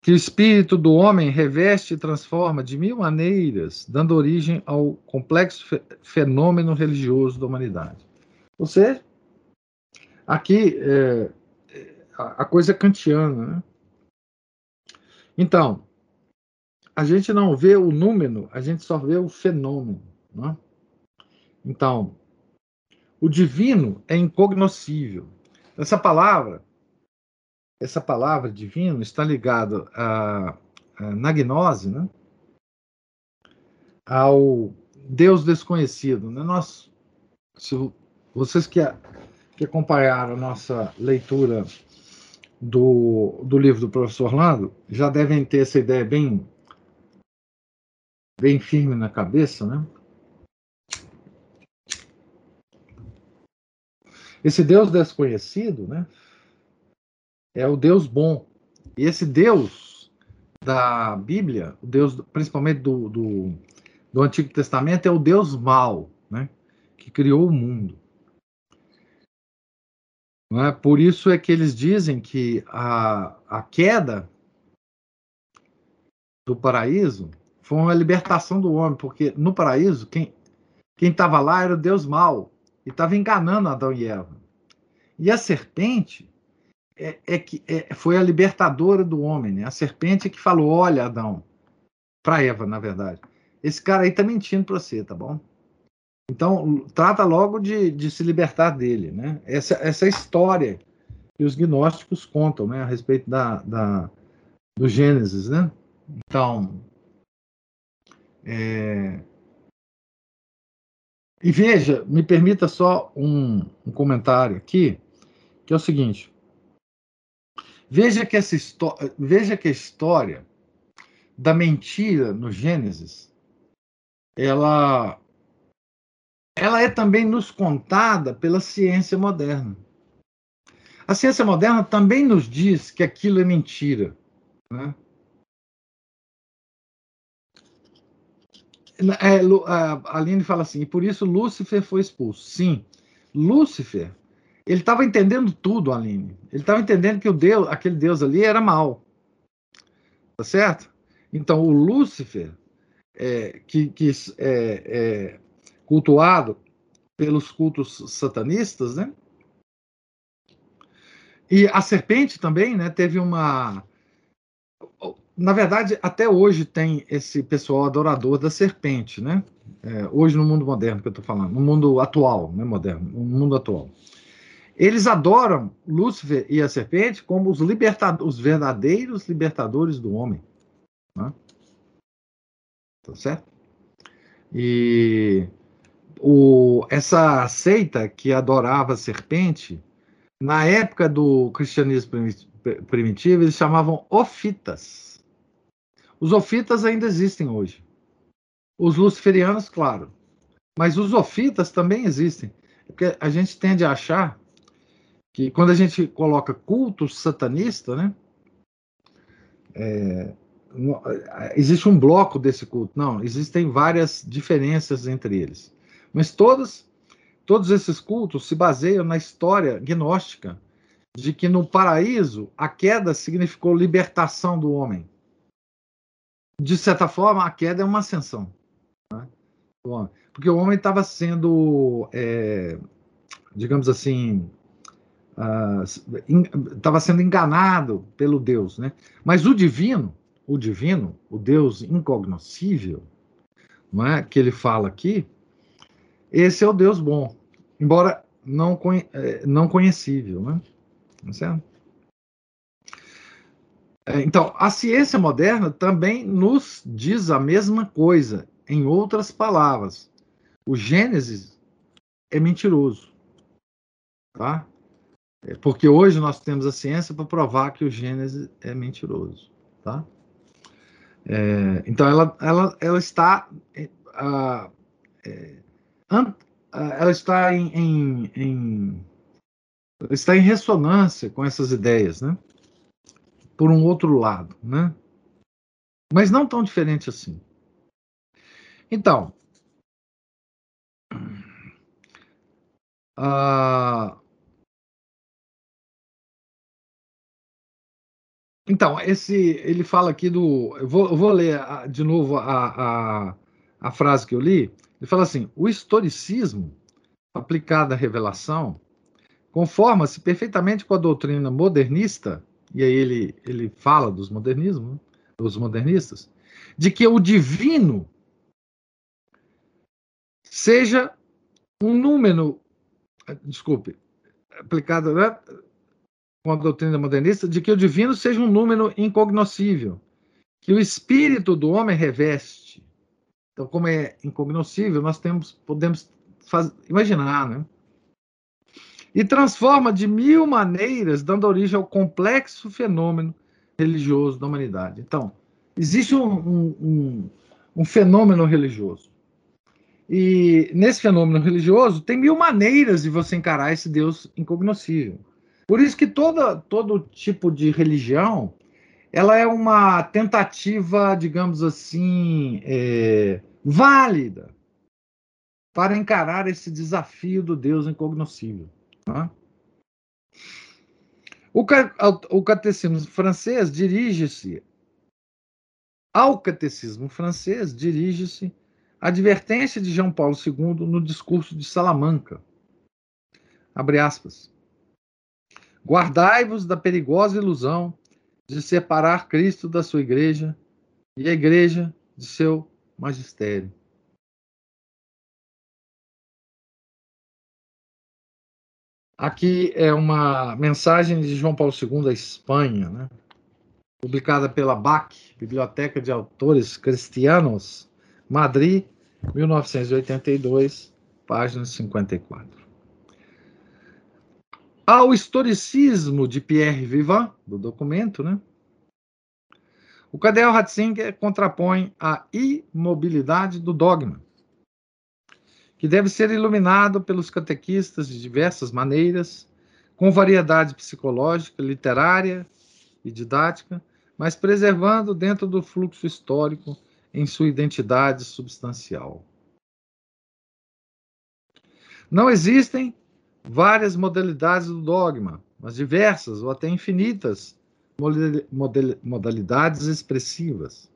que o espírito do homem reveste e transforma de mil maneiras, dando origem ao complexo fenômeno religioso da humanidade. Ou seja, aqui é, a coisa é kantiana. Né? Então, a gente não vê o número, a gente só vê o fenômeno. Né? Então, o divino é incognoscível. Essa palavra essa palavra divino está ligada à, na gnose, né? ao Deus desconhecido. Né? Nós, se vocês que, que acompanharam a nossa leitura do, do livro do professor Orlando já devem ter essa ideia bem, bem firme na cabeça, né? Esse Deus desconhecido, né? É o Deus bom. E esse Deus da Bíblia, o Deus principalmente do, do, do Antigo Testamento, é o Deus mau, né? que criou o mundo. Não é? Por isso é que eles dizem que a, a queda do paraíso foi uma libertação do homem, porque no paraíso quem quem estava lá era o Deus mau e estava enganando Adão e Eva. E a serpente é, é que é, foi a libertadora do homem, né? A serpente que falou: olha, Adão, para Eva, na verdade, esse cara aí tá mentindo para você, tá bom? Então, trata logo de, de se libertar dele, né? Essa, essa história que os gnósticos contam, né? A respeito da, da do Gênesis, né? Então, é... e veja, me permita só um, um comentário aqui, que é o seguinte: Veja que, essa veja que a história da mentira no Gênesis, ela, ela é também nos contada pela ciência moderna. A ciência moderna também nos diz que aquilo é mentira. Né? É, a Aline fala assim, e por isso Lúcifer foi expulso. Sim, Lúcifer ele estava entendendo tudo, Aline. Ele estava entendendo que o Deus, aquele Deus ali era mal. Tá certo? Então, o Lúcifer, é, que, que é, é cultuado pelos cultos satanistas, né? E a serpente também, né? Teve uma. Na verdade, até hoje tem esse pessoal adorador da serpente, né? É, hoje no mundo moderno que eu estou falando, no mundo atual, né? Moderno, no mundo atual. Eles adoram Lúcifer e a serpente como os, os verdadeiros libertadores do homem. Né? Tá certo? E o, essa seita que adorava a serpente, na época do cristianismo primitivo, eles chamavam ofitas. Os ofitas ainda existem hoje. Os luciferianos, claro. Mas os ofitas também existem. Porque a gente tende a achar que quando a gente coloca culto satanista, né? É, existe um bloco desse culto. Não, existem várias diferenças entre eles. Mas todos, todos esses cultos se baseiam na história gnóstica de que no paraíso a queda significou libertação do homem. De certa forma, a queda é uma ascensão. Né? Porque o homem estava sendo, é, digamos assim, estava uh, sendo enganado pelo Deus, né? Mas o divino, o divino, o Deus incognoscível, não é? Que ele fala aqui, esse é o Deus bom, embora não, é, não conhecível, né? Tá certo? É, então, a ciência moderna também nos diz a mesma coisa, em outras palavras. O Gênesis é mentiroso, tá? É, porque hoje nós temos a ciência para provar que o Gênesis é mentiroso, tá? É, então ela, ela, ela está uh, é, uh, ela está em, em, em, está em ressonância com essas ideias, né? Por um outro lado, né? Mas não tão diferente assim. Então, uh, Então, esse, ele fala aqui do. Eu vou, eu vou ler de novo a, a, a frase que eu li. Ele fala assim: o historicismo aplicado à revelação conforma-se perfeitamente com a doutrina modernista, e aí ele, ele fala dos modernismos, dos modernistas, de que o divino seja um número, desculpe, aplicado, né? Com a doutrina modernista, de que o divino seja um número incognoscível, que o espírito do homem reveste. Então, como é incognoscível, nós temos, podemos faz, imaginar, né? E transforma de mil maneiras, dando origem ao complexo fenômeno religioso da humanidade. Então, existe um, um, um, um fenômeno religioso. E nesse fenômeno religioso, tem mil maneiras de você encarar esse Deus incognoscível. Por isso que toda, todo tipo de religião ela é uma tentativa, digamos assim, é, válida para encarar esse desafio do Deus incognoscível. Tá? O, o catecismo francês dirige-se ao catecismo francês dirige-se a advertência de João Paulo II no discurso de Salamanca. Abre aspas. Guardai-vos da perigosa ilusão de separar Cristo da sua igreja e a igreja de seu magistério. Aqui é uma mensagem de João Paulo II da Espanha, né? publicada pela BAC, Biblioteca de Autores Cristianos, Madrid, 1982, página 54 ao historicismo de Pierre Vivant, do documento, né? O Cadel Ratzinger contrapõe a imobilidade do dogma, que deve ser iluminado pelos catequistas de diversas maneiras, com variedade psicológica, literária e didática, mas preservando dentro do fluxo histórico em sua identidade substancial. Não existem várias modalidades do dogma, mas diversas ou até infinitas modalidades expressivas.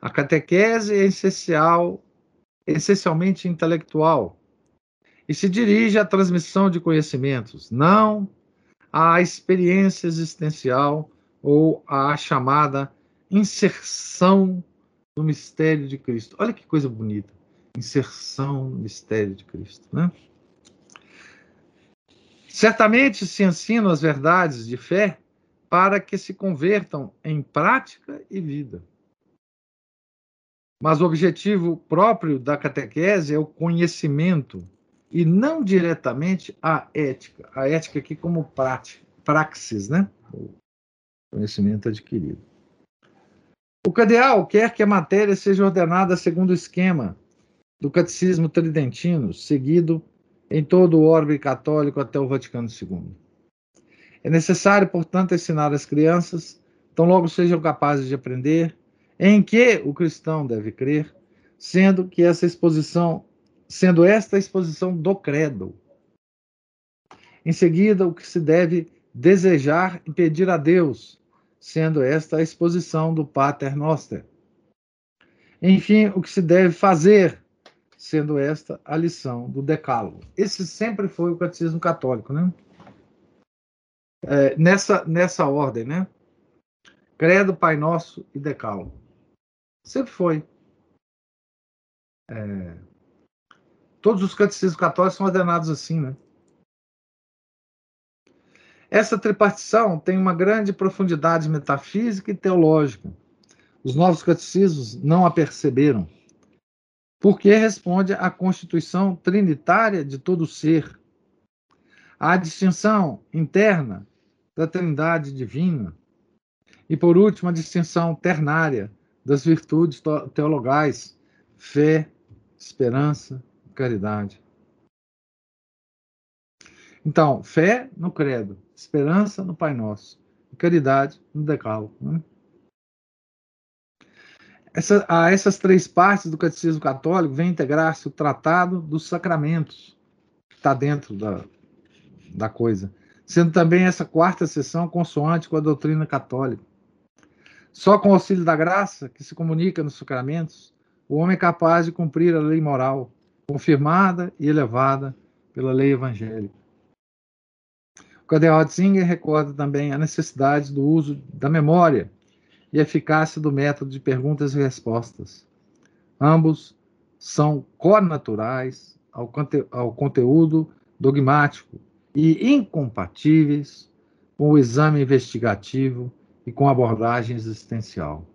A catequese é essencial, essencialmente intelectual e se dirige à transmissão de conhecimentos, não à experiência existencial ou à chamada inserção no mistério de Cristo. Olha que coisa bonita. Inserção no mistério de Cristo, né? Certamente se ensinam as verdades de fé para que se convertam em prática e vida. Mas o objetivo próprio da catequese é o conhecimento e não diretamente a ética. A ética aqui como prática, praxis, né? O conhecimento adquirido. O cadeal quer que a matéria seja ordenada segundo o esquema do catecismo tridentino, seguido em todo o orbe católico até o Vaticano II. É necessário, portanto, ensinar as crianças, tão logo sejam capazes de aprender, em que o cristão deve crer, sendo que essa exposição, sendo esta a exposição do credo. Em seguida, o que se deve desejar e pedir a Deus, sendo esta a exposição do Pater Noster. Enfim, o que se deve fazer, sendo esta a lição do Decálogo. Esse sempre foi o catecismo católico, né? É, nessa, nessa ordem, né? Credo, Pai Nosso e Decálogo. Sempre foi. É... Todos os catecismos católicos são ordenados assim, né? Essa tripartição tem uma grande profundidade metafísica e teológica. Os novos catecismos não a perceberam, porque responde à constituição trinitária de todo ser, à distinção interna da trindade divina, e por último, a distinção ternária das virtudes teologais, fé, esperança, caridade. Então, fé no credo, esperança no Pai Nosso, caridade no decálogo. Né? Essa, a essas três partes do catecismo católico vem integrar-se o tratado dos sacramentos, que está dentro da, da coisa, sendo também essa quarta sessão consoante com a doutrina católica. Só com o auxílio da graça, que se comunica nos sacramentos, o homem é capaz de cumprir a lei moral, confirmada e elevada pela lei evangélica. O Cardeal Ratzinger recorda também a necessidade do uso da memória e a eficácia do método de perguntas e respostas. Ambos são connaturais ao, conte ao conteúdo dogmático e incompatíveis com o exame investigativo e com abordagem existencial.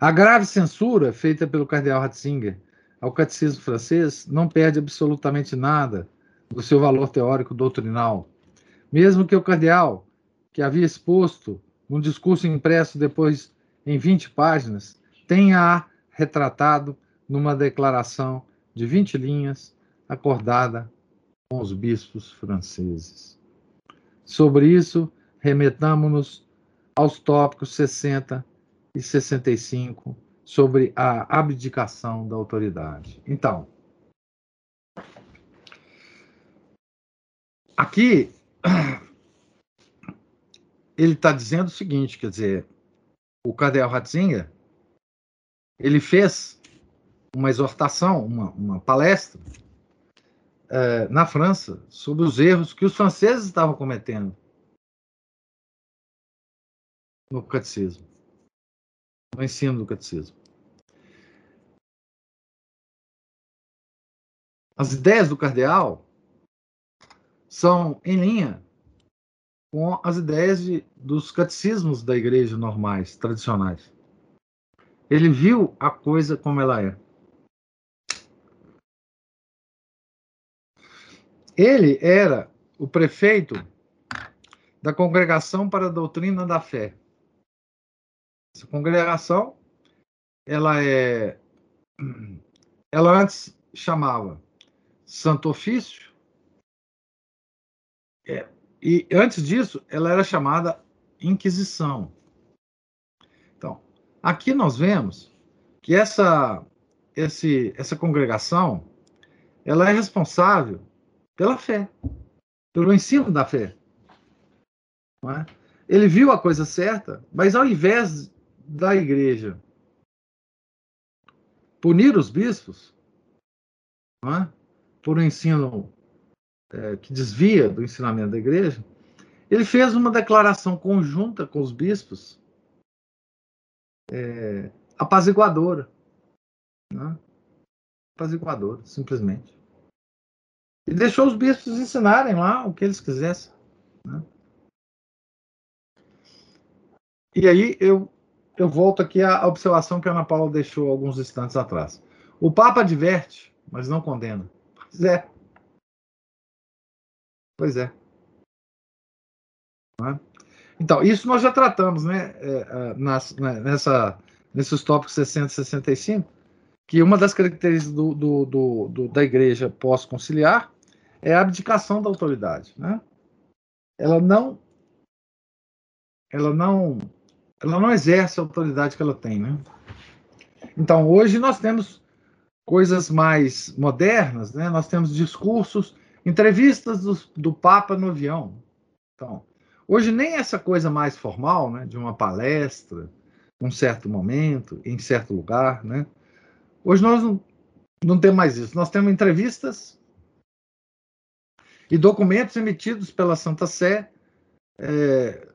A grave censura feita pelo cardeal Ratzinger ao catecismo francês não perde absolutamente nada do seu valor teórico doutrinal, mesmo que o cardeal, que havia exposto num discurso impresso depois em 20 páginas, tenha retratado numa declaração de 20 linhas acordada com os bispos franceses. Sobre isso, remetamos-nos aos tópicos 60 e 65 sobre a abdicação da autoridade. Então, aqui ele está dizendo o seguinte, quer dizer, o Cardeal Ratzinger, ele fez uma exortação, uma, uma palestra é, na França sobre os erros que os franceses estavam cometendo no catecismo, no ensino do catecismo. As ideias do cardeal são em linha com as ideias de, dos catecismos da igreja normais, tradicionais. Ele viu a coisa como ela é. Ele era o prefeito da Congregação para a Doutrina da Fé. Essa congregação, ela é, ela antes chamava Santo Ofício, é, e antes disso ela era chamada Inquisição. Então, aqui nós vemos que essa, esse, essa congregação, ela é responsável pela fé, pelo ensino da fé. É? Ele viu a coisa certa, mas ao invés da igreja punir os bispos é? por um ensino é, que desvia do ensinamento da igreja, ele fez uma declaração conjunta com os bispos é, apaziguadora. Né? Apaziguadora, simplesmente. E deixou os bispos ensinarem lá o que eles quisessem. Né? E aí eu, eu volto aqui à observação que a Ana Paula deixou alguns instantes atrás. O Papa adverte, mas não condena. Pois é. Pois é. é? Então, isso nós já tratamos, né? É, é nas, né, nessa, nesses tópicos 60 e 65, que uma das características do, do, do, do da igreja pós-conciliar é a abdicação da autoridade, né? Ela não ela não ela não exerce a autoridade que ela tem, né? Então, hoje nós temos coisas mais modernas, né? Nós temos discursos, entrevistas do, do Papa no avião. Então, hoje nem essa coisa mais formal, né, de uma palestra, um certo momento, em certo lugar, né? Hoje nós não, não temos mais isso. Nós temos entrevistas e documentos emitidos pela Santa Sé é,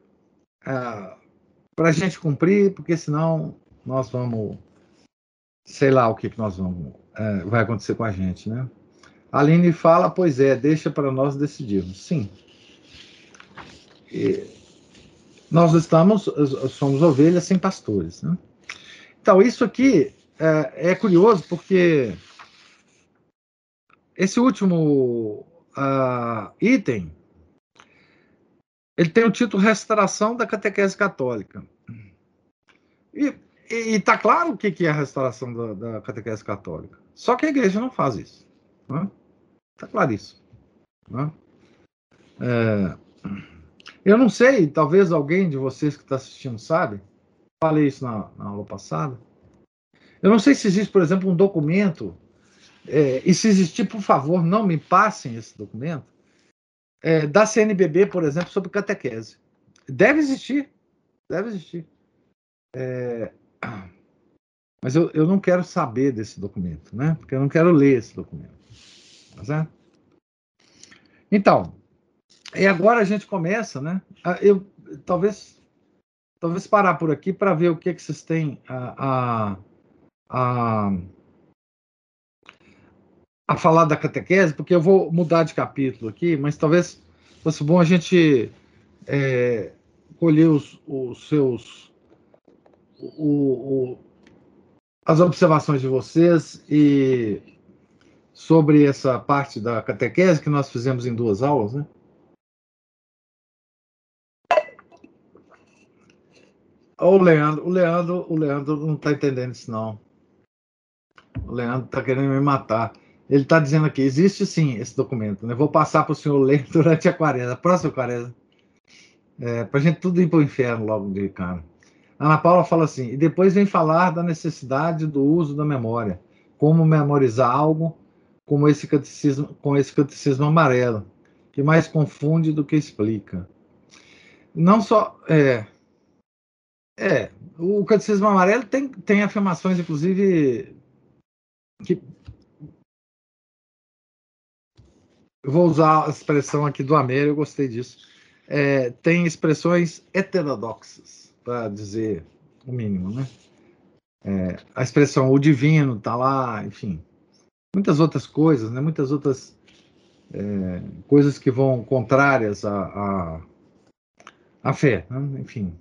é, para a gente cumprir, porque senão nós vamos, sei lá o que, que nós vamos, é, vai acontecer com a gente, né? Aline fala, pois é, deixa para nós decidirmos. Sim. E nós estamos, somos ovelhas sem pastores, né? Então, isso aqui é, é curioso porque esse último uh, item ele tem o título Restauração da Catequese Católica. E está claro o que, que é a restauração da, da, catequese católica. Só que a igreja não faz isso. Está claríssimo. Né? É, eu não sei, talvez alguém de vocês que está assistindo sabe. Falei isso na, na, aula passada. Eu não sei se existe, por exemplo, um documento. É, e se existir, por favor, não me passem esse documento é, da CNBB, por exemplo, sobre catequese. Deve existir, deve existir. É, mas eu, eu não quero saber desse documento, né? Porque eu não quero ler esse documento. Tá? Então, e agora a gente começa, né? Eu talvez talvez parar por aqui para ver o que, que vocês têm a, a, a, a falar da catequese, porque eu vou mudar de capítulo aqui, mas talvez fosse bom a gente é, colher os, os seus. O, o, as observações de vocês e sobre essa parte da catequese que nós fizemos em duas aulas, né? O Leandro, o Leandro, o Leandro não está entendendo isso não. O Leandro está querendo me matar. Ele está dizendo aqui, existe sim esse documento. Né? Vou passar para o senhor ler durante a quaresma, a próxima quaresma. É, para a gente tudo ir para o inferno logo de cara. Ana Paula fala assim, e depois vem falar da necessidade do uso da memória. Como memorizar algo como esse catecismo, com esse catecismo amarelo, que mais confunde do que explica. Não só. É, é o catecismo amarelo tem, tem afirmações, inclusive, que eu vou usar a expressão aqui do Américo, eu gostei disso. É, tem expressões heterodoxas, para dizer o mínimo, né? É, a expressão o divino está lá, enfim. Muitas outras coisas, né? Muitas outras é, coisas que vão contrárias à, à fé, né? enfim.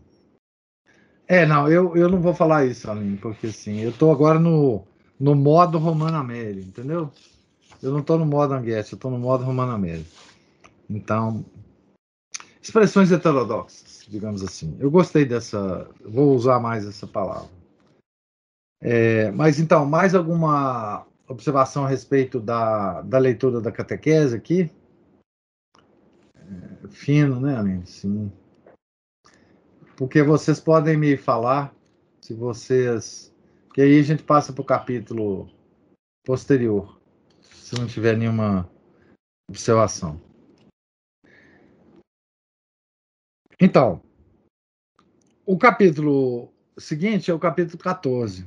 É, não, eu, eu não vou falar isso, Aline, porque assim, eu estou agora no, no modo Romano Amélia, entendeu? Eu não estou no modo Anguete, eu estou no modo Romano Amélia. Então, expressões heterodoxas, digamos assim. Eu gostei dessa, vou usar mais essa palavra. É, mas então, mais alguma observação a respeito da, da leitura da catequese aqui? É, fino, né, Aline? Sim. Porque vocês podem me falar, se vocês. Que aí a gente passa para o capítulo posterior se não tiver nenhuma observação. Então, o capítulo seguinte é o capítulo 14,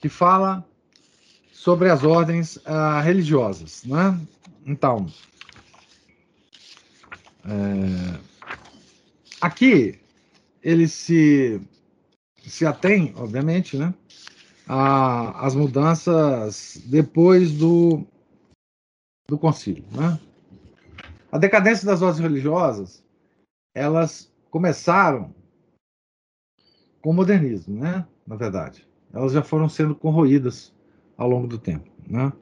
que fala sobre as ordens uh, religiosas. Né? Então, é, aqui ele se, se atém, obviamente, né, a, as mudanças depois do do concílio. Né? A decadência das ordens religiosas, elas começaram com o modernismo, né? na verdade. Elas já foram sendo corroídas ao longo do tempo. Né?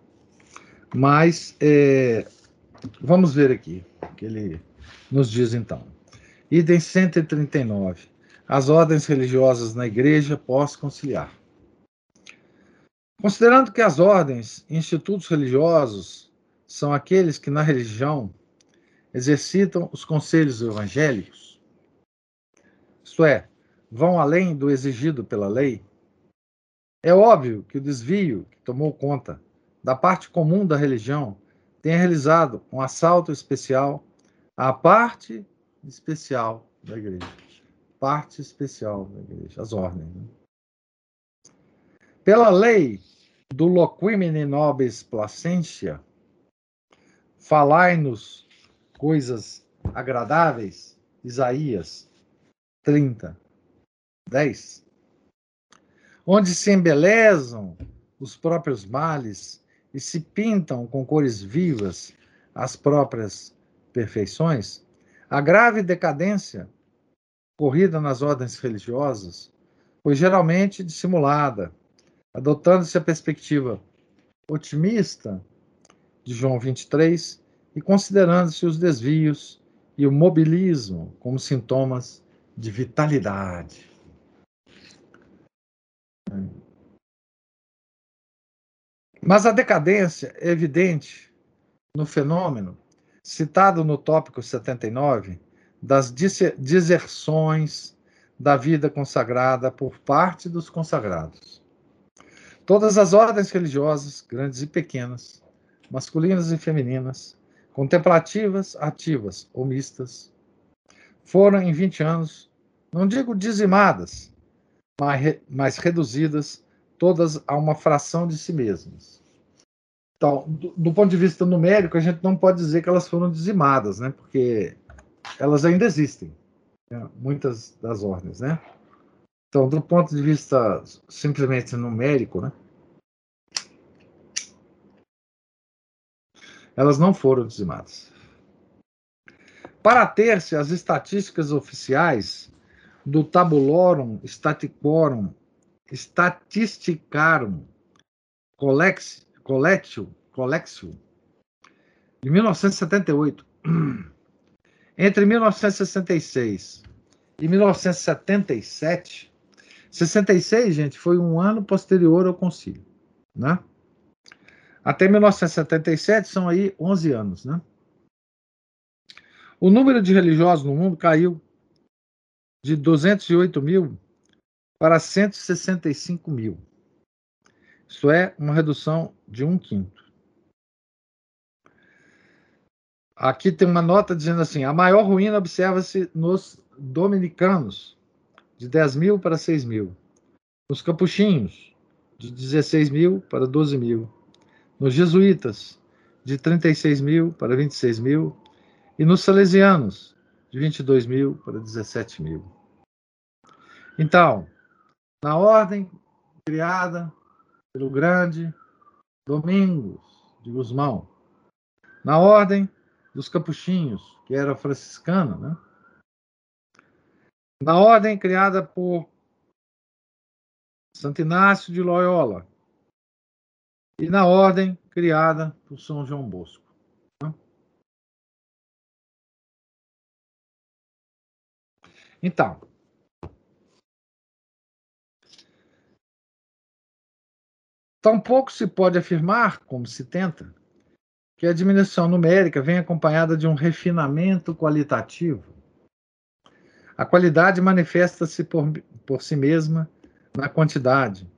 Mas é, vamos ver aqui o que ele nos diz então. Item 139. As ordens religiosas na igreja pós-conciliar. Considerando que as ordens e institutos religiosos são aqueles que na religião exercitam os conselhos evangélicos, isto é, vão além do exigido pela lei, é óbvio que o desvio que tomou conta da parte comum da religião tenha realizado um assalto especial à parte especial da igreja. Parte especial da igreja, as ordens. Né? Pela lei do loquimine nobis placentia, falai-nos coisas agradáveis, Isaías 30, 10. Onde se embelezam os próprios males e se pintam com cores vivas as próprias perfeições, a grave decadência corrida nas ordens religiosas foi geralmente dissimulada, adotando-se a perspectiva otimista de João 23 e considerando-se os desvios e o mobilismo como sintomas de vitalidade. Mas a decadência é evidente no fenômeno citado no tópico 79 das deserções da vida consagrada por parte dos consagrados. Todas as ordens religiosas, grandes e pequenas, masculinas e femininas, contemplativas, ativas ou mistas, foram em 20 anos, não digo dizimadas, mas, reduzidas todas a uma fração de si mesmas. Então, do, do, ponto de vista numérico, a gente não pode dizer que elas foram dizimadas, né? Porque elas ainda existem, né? muitas das ordens, né? Então, do ponto de vista simplesmente numérico, né? Elas não foram dizimadas. Para ter-se as estatísticas oficiais do Tabulorum Staticorum Statisticarum Collectio, Collectio de 1978. Entre 1966 e 1977, 66, gente, foi um ano posterior ao concílio, né? Até 1977 são aí 11 anos, né? O número de religiosos no mundo caiu de 208 mil para 165 mil. Isso é uma redução de um quinto. Aqui tem uma nota dizendo assim: a maior ruína observa-se nos dominicanos, de 10 mil para 6 mil. Nos capuchinhos, de 16 mil para 12 mil. Nos jesuítas, de 36 mil para 26 mil. E nos salesianos, de 22 mil para 17 mil. Então, na ordem criada pelo grande Domingos de Gusmão, na ordem dos capuchinhos, que era franciscana, né? na ordem criada por Santo Inácio de Loyola e na ordem criada por São João Bosco. Né? Então, Tampouco se pode afirmar, como se tenta, que a diminuição numérica vem acompanhada de um refinamento qualitativo. A qualidade manifesta-se por, por si mesma na quantidade.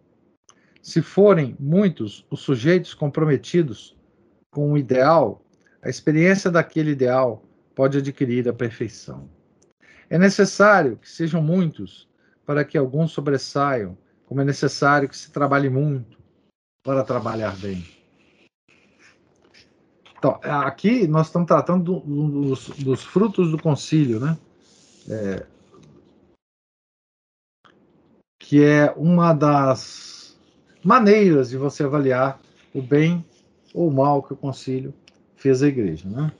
Se forem muitos os sujeitos comprometidos com o ideal, a experiência daquele ideal pode adquirir a perfeição. É necessário que sejam muitos para que alguns sobressaiam, como é necessário que se trabalhe muito para trabalhar bem. Então, aqui nós estamos tratando do, dos, dos, frutos do concílio, né? É, que é uma das maneiras de você avaliar o bem ou o mal que o concílio fez a igreja, né?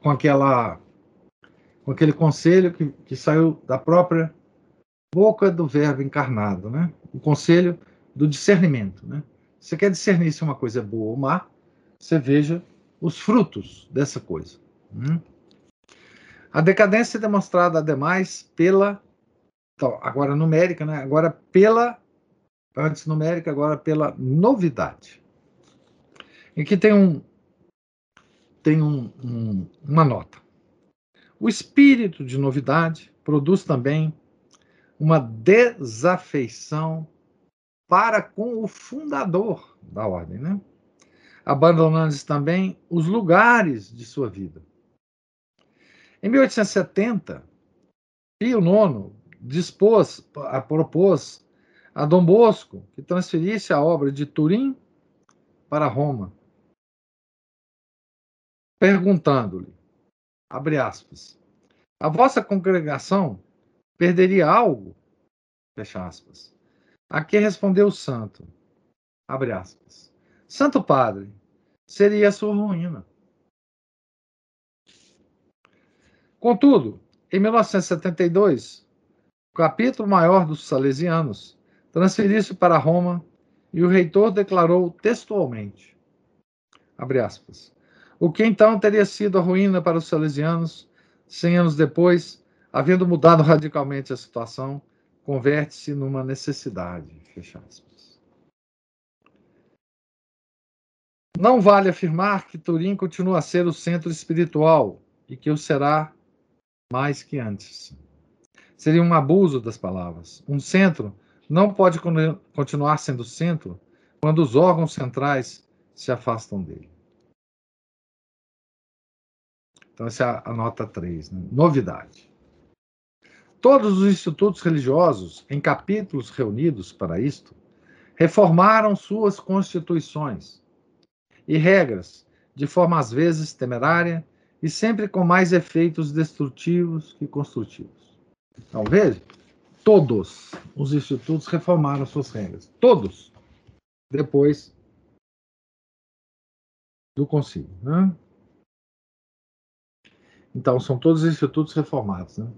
Com aquela com aquele conselho que, que saiu da própria boca do verbo encarnado, né? O conselho do discernimento, né? Você quer discernir se uma coisa é boa ou má, você veja os frutos dessa coisa. Né? A decadência é demonstrada, ademais, pela. Então, agora numérica, né? Agora pela. Antes numérica, agora pela novidade. E aqui tem um. Tem um, um, uma nota. O espírito de novidade produz também uma desafeição para com o fundador da ordem, né? abandonando também os lugares de sua vida. Em 1870, Pio IX dispôs, a, propôs a Dom Bosco que transferisse a obra de Turim para Roma, perguntando-lhe, abre aspas, a vossa congregação perderia algo? Fecha aspas. A que respondeu o santo, abre aspas, Santo Padre, seria a sua ruína. Contudo, em 1972, o capítulo maior dos Salesianos transferiu-se para Roma e o reitor declarou textualmente, abre aspas, o que então teria sido a ruína para os salesianos, cem anos depois, havendo mudado radicalmente a situação, converte-se numa necessidade, fecha aspas. Não vale afirmar que Turim continua a ser o centro espiritual e que o será mais que antes. Seria um abuso das palavras. Um centro não pode continuar sendo centro quando os órgãos centrais se afastam dele. Então, essa é a nota 3. Né? Novidade. Todos os institutos religiosos, em capítulos reunidos para isto, reformaram suas constituições e regras, de forma às vezes temerária e sempre com mais efeitos destrutivos que construtivos. Então, veja, todos os institutos reformaram suas regras. Todos. Depois do concílio. Né? Então, são todos os institutos reformados. Né?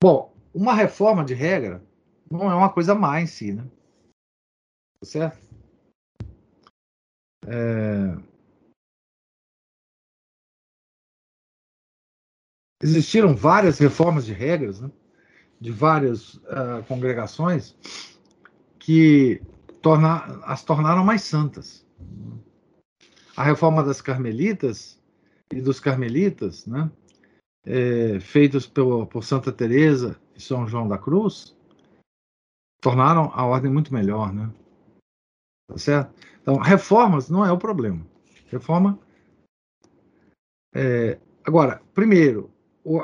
Bom, uma reforma de regra não é uma coisa má em si, né? Tá certo? É... Existiram várias reformas de regras, né? de várias uh, congregações, que torna... as tornaram mais santas. A reforma das carmelitas e dos carmelitas, né? É, feitos por, por Santa Teresa e São João da Cruz, tornaram a ordem muito melhor, né? Tá certo? Então, reformas não é o problema. Reforma. É, agora, primeiro,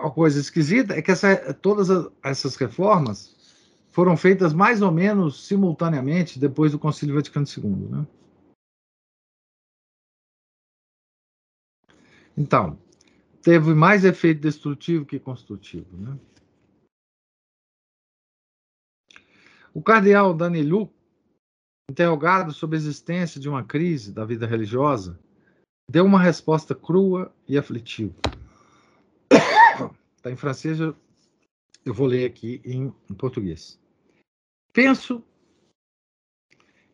a coisa esquisita é que essa, todas essas reformas foram feitas mais ou menos simultaneamente depois do Concílio Vaticano II, né? Então, teve mais efeito destrutivo que construtivo, né? O cardeal Daniluk interrogado sobre a existência de uma crise da vida religiosa, deu uma resposta crua e aflitiva. Está em francês, eu vou ler aqui em, em português. Penso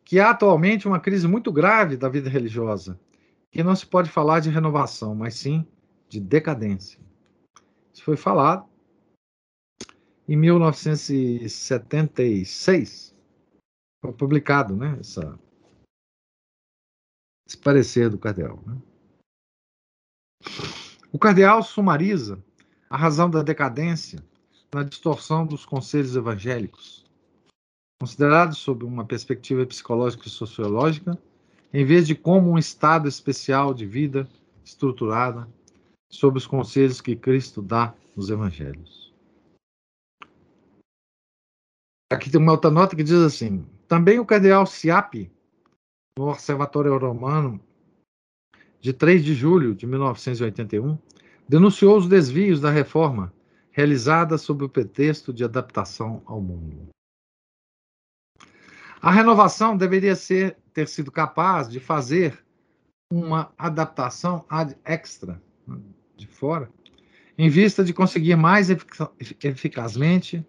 que há atualmente uma crise muito grave da vida religiosa, que não se pode falar de renovação, mas sim de decadência. Isso foi falado em 1976 foi publicado, né? Essa, esse parecer do cardeal. Né? O cardeal sumariza a razão da decadência na distorção dos conselhos evangélicos, considerados sob uma perspectiva psicológica e sociológica, em vez de como um estado especial de vida estruturada sob os conselhos que Cristo dá nos evangelhos. Aqui tem uma outra nota que diz assim: também o cardeal Siapi, no Observatório Romano, de 3 de julho de 1981, denunciou os desvios da reforma realizada sob o pretexto de adaptação ao mundo. A renovação deveria ser, ter sido capaz de fazer uma adaptação ad extra, de fora, em vista de conseguir mais eficazmente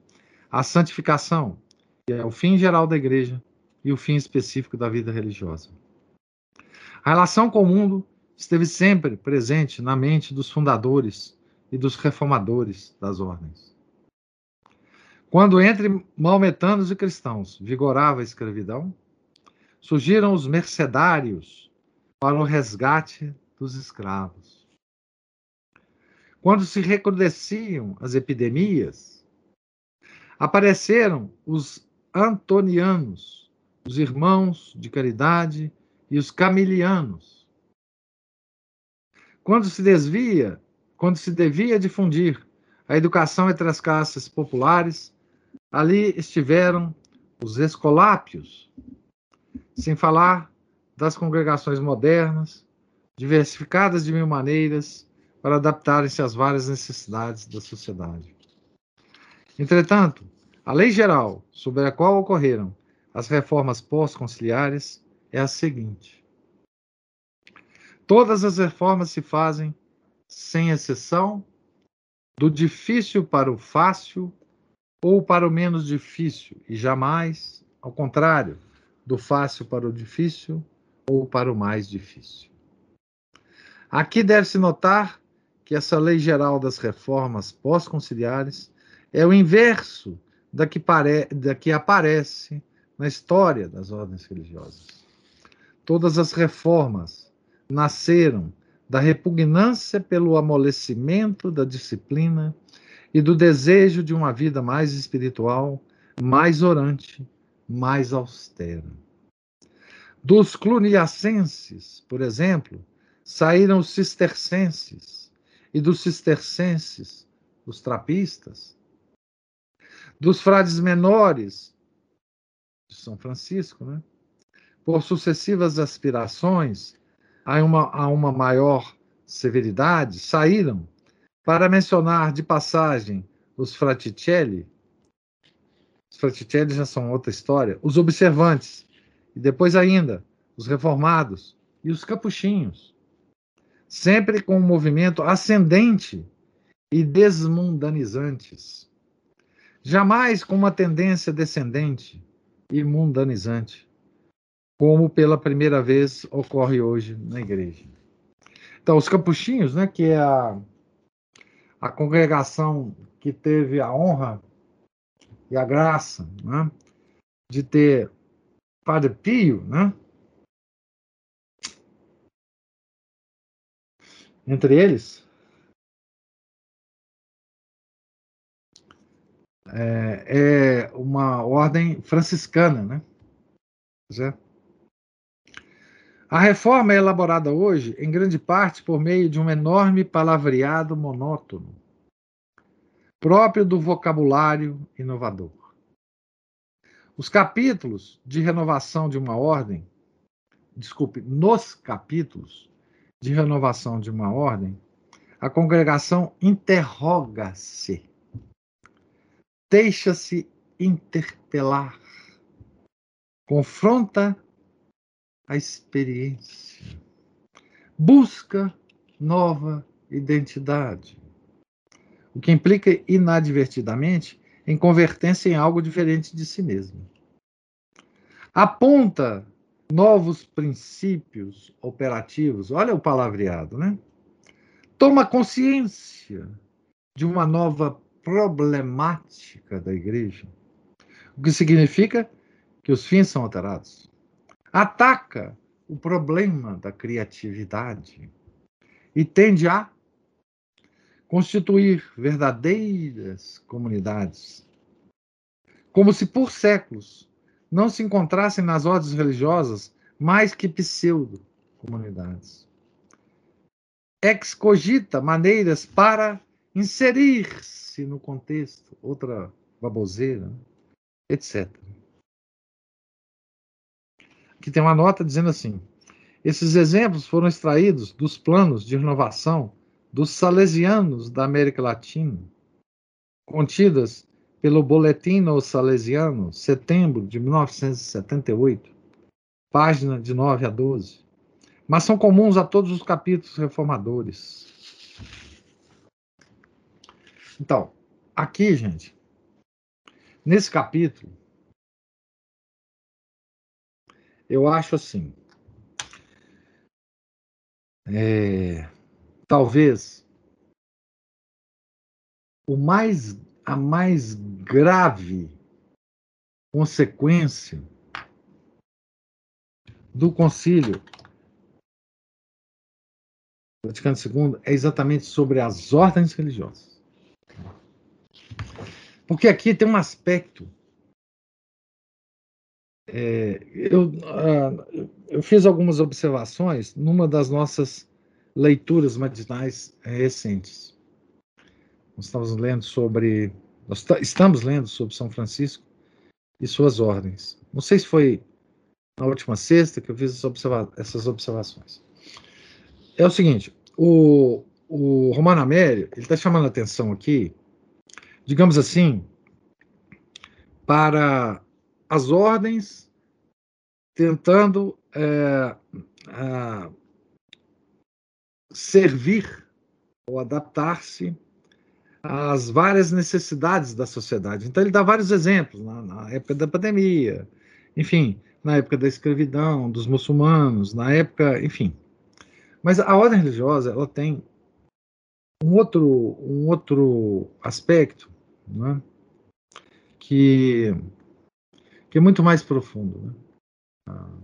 a santificação, que é o fim geral da igreja e o fim específico da vida religiosa. A relação com o mundo esteve sempre presente na mente dos fundadores e dos reformadores das ordens. Quando entre maometanos e cristãos vigorava a escravidão, surgiram os mercedários para o resgate dos escravos. Quando se recrudesciam as epidemias, apareceram os antonianos, os irmãos de caridade e os camilianos. Quando se desvia, quando se devia difundir a educação entre as classes populares, Ali estiveram os escolápios, sem falar das congregações modernas, diversificadas de mil maneiras para adaptarem-se às várias necessidades da sociedade. Entretanto, a lei geral sobre a qual ocorreram as reformas pós-conciliares é a seguinte: todas as reformas se fazem, sem exceção, do difícil para o fácil ou para o menos difícil, e jamais, ao contrário, do fácil para o difícil ou para o mais difícil. Aqui deve-se notar que essa lei geral das reformas pós-conciliares é o inverso da que, pare... da que aparece na história das ordens religiosas. Todas as reformas nasceram da repugnância pelo amolecimento da disciplina e do desejo de uma vida mais espiritual, mais orante, mais austera. Dos cluniacenses, por exemplo, saíram os cistercenses, e dos cistercenses, os trapistas. Dos frades menores de São Francisco, né? por sucessivas aspirações a uma, a uma maior severidade, saíram para mencionar de passagem os Fraticelli, os Fraticelli já são outra história, os observantes, e depois ainda os reformados e os capuchinhos, sempre com um movimento ascendente e desmundanizantes, jamais com uma tendência descendente e mundanizante, como pela primeira vez ocorre hoje na igreja. Então, os capuchinhos, né, que é a a congregação que teve a honra e a graça né, de ter Padre Pio, né, entre eles, é, é uma ordem franciscana, né? Certo? A reforma é elaborada hoje, em grande parte, por meio de um enorme palavreado monótono, próprio do vocabulário inovador. Os capítulos de renovação de uma ordem, desculpe, nos capítulos de renovação de uma ordem, a congregação interroga-se, deixa-se interpelar, confronta a experiência. Busca nova identidade. O que implica inadvertidamente em converter-se em algo diferente de si mesmo. Aponta novos princípios operativos. Olha o palavreado, né? Toma consciência de uma nova problemática da igreja. O que significa que os fins são alterados ataca o problema da criatividade e tende a constituir verdadeiras comunidades. Como se por séculos não se encontrassem nas ordens religiosas mais que pseudo-comunidades. Excogita maneiras para inserir-se no contexto, outra baboseira, etc. Aqui tem uma nota dizendo assim: esses exemplos foram extraídos dos planos de renovação dos salesianos da América Latina, contidas pelo Boletim Salesiano, setembro de 1978, página de 9 a 12. mas são comuns a todos os capítulos reformadores. Então, aqui, gente, nesse capítulo, eu acho assim, é, talvez o mais a mais grave consequência do concílio Vaticano II é exatamente sobre as ordens religiosas. Porque aqui tem um aspecto. É, eu, uh, eu fiz algumas observações numa das nossas leituras matinais recentes. Nós estamos lendo sobre. Nós estamos lendo sobre São Francisco e suas ordens. Não sei se foi na última sexta que eu fiz essas observações. É o seguinte: o, o Romano Amério ele está chamando a atenção aqui, digamos assim, para as ordens tentando é, servir ou adaptar-se as várias necessidades da sociedade. Então, ele dá vários exemplos, na, na, época da pandemia, enfim, na época da escravidão, dos muçulmanos, na época, enfim. Mas a ordem religiosa, ela tem um outro, um outro aspecto, né, que, que é muito mais profundo. Né? Ah,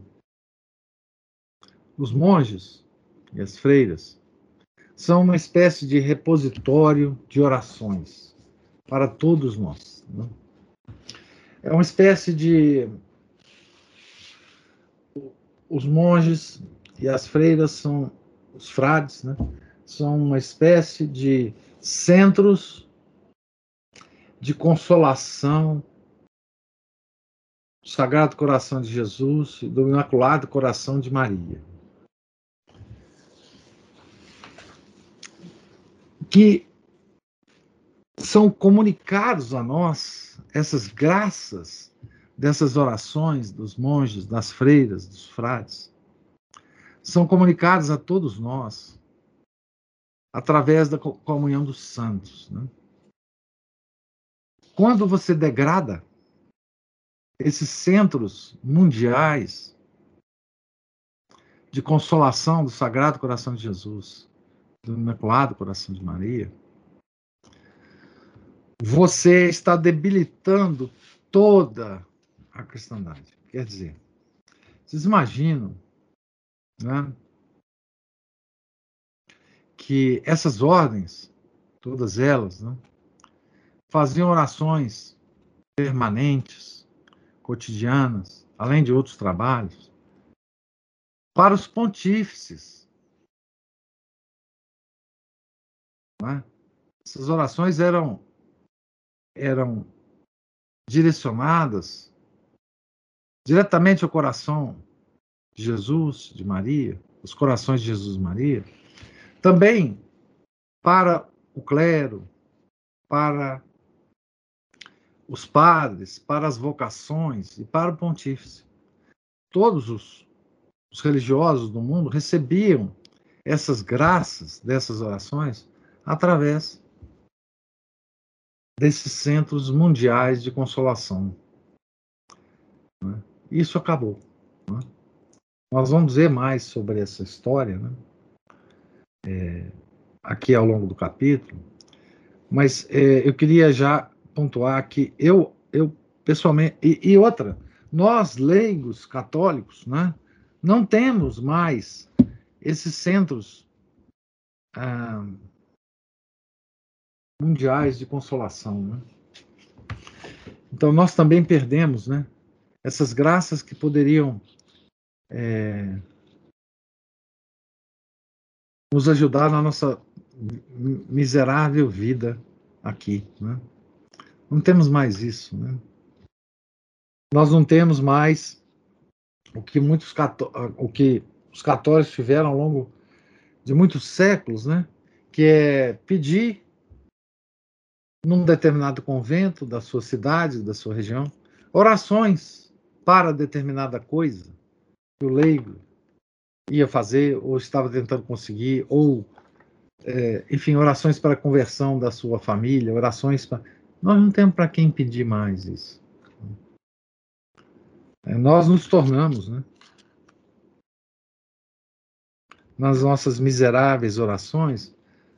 os monges e as freiras, são uma espécie de repositório de orações para todos nós. Né? É uma espécie de. Os monges e as freiras são, os frades, né? são uma espécie de centros de consolação do Sagrado Coração de Jesus e do Imaculado Coração de Maria. Que são comunicados a nós essas graças dessas orações dos monges, das freiras, dos frades, são comunicadas a todos nós através da comunhão dos santos. Né? Quando você degrada esses centros mundiais de consolação do Sagrado Coração de Jesus, do Imaculado Coração de Maria, você está debilitando toda a cristandade. Quer dizer, vocês imaginam né, que essas ordens, todas elas, né, faziam orações permanentes, cotidianas, além de outros trabalhos, para os pontífices Né? Essas orações eram, eram direcionadas diretamente ao coração de Jesus, de Maria, os corações de Jesus e Maria, também para o clero, para os padres, para as vocações e para o pontífice. Todos os, os religiosos do mundo recebiam essas graças dessas orações através desses centros mundiais de consolação. Né? Isso acabou. Né? Nós vamos ver mais sobre essa história né? é, aqui ao longo do capítulo, mas é, eu queria já pontuar que eu, eu pessoalmente, e, e outra, nós leigos católicos, né, não temos mais esses centros ah, mundiais de consolação. Né? Então, nós também perdemos né, essas graças que poderiam é, nos ajudar na nossa miserável vida aqui. Né? Não temos mais isso. Né? Nós não temos mais o que muitos o que os católicos tiveram ao longo de muitos séculos, né? que é pedir num determinado convento da sua cidade, da sua região, orações para determinada coisa que o leigo ia fazer, ou estava tentando conseguir, ou, é, enfim, orações para a conversão da sua família, orações para. Nós não temos para quem pedir mais isso. É, nós nos tornamos, né? Nas nossas miseráveis orações,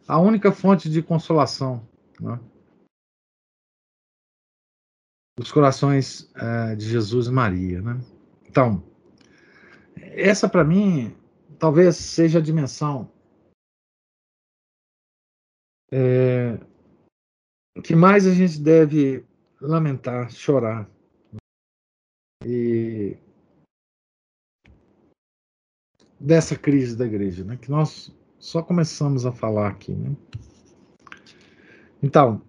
a única fonte de consolação. Né? Os corações é, de Jesus e Maria. Né? Então, essa para mim talvez seja a dimensão é, que mais a gente deve lamentar, chorar. E dessa crise da igreja, né, que nós só começamos a falar aqui. Né? Então,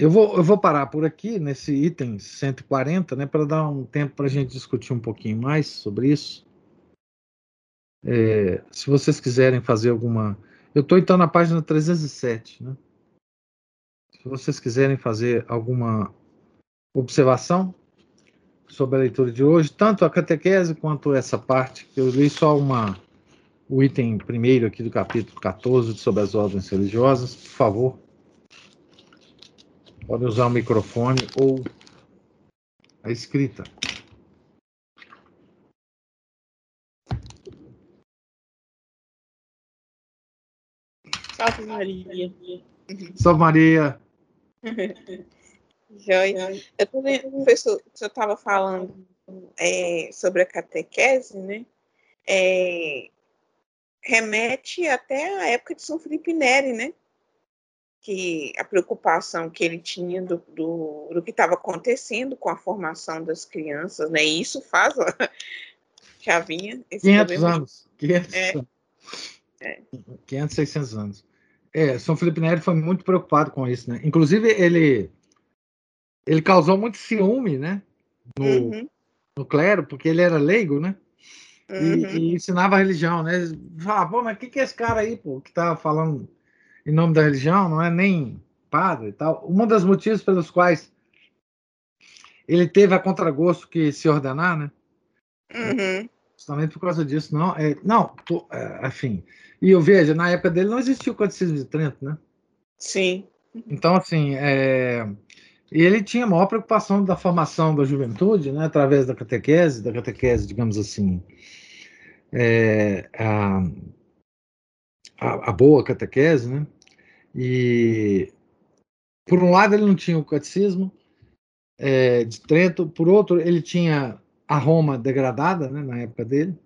eu vou, eu vou parar por aqui nesse item 140, né, para dar um tempo para a gente discutir um pouquinho mais sobre isso. É, se vocês quiserem fazer alguma. Eu estou então na página 307, né? Se vocês quiserem fazer alguma observação sobre a leitura de hoje, tanto a catequese quanto essa parte, que eu li só uma, o item primeiro aqui do capítulo 14 sobre as ordens religiosas, por favor. Pode usar o microfone ou a escrita. Salve Maria. Salve Maria. Joia. Eu tô vendo, professor, você estava falando é, sobre a catequese, né? É, remete até a época de São Felipe Neri, né? Que a preocupação que ele tinha do, do, do que estava acontecendo com a formação das crianças, né? E isso faz, já vinha... 500 anos. 500, é, é. 500, 600 anos. É, São Felipe Neri foi muito preocupado com isso, né? Inclusive, ele, ele causou muito ciúme, né? No, uhum. no clero, porque ele era leigo, né? Uhum. E, e, ensinava a religião, né? Falava, pô, mas o que, que é esse cara aí, pô, que tá falando em nome da religião, não é nem padre e tal. Um dos motivos pelos quais ele teve a contragosto que se ordenar, né? Uhum. Justamente por causa disso, não. É, não, tô, é, enfim. E eu vejo, na época dele não existia o Catecismo de Trento, né? Sim. Então, assim, é, e ele tinha a maior preocupação da formação da juventude, né, através da catequese, da catequese, digamos assim, é, a, a, a boa catequese, né? E por um lado ele não tinha o catecismo é, de Trento, por outro ele tinha a Roma degradada, né, na época dele,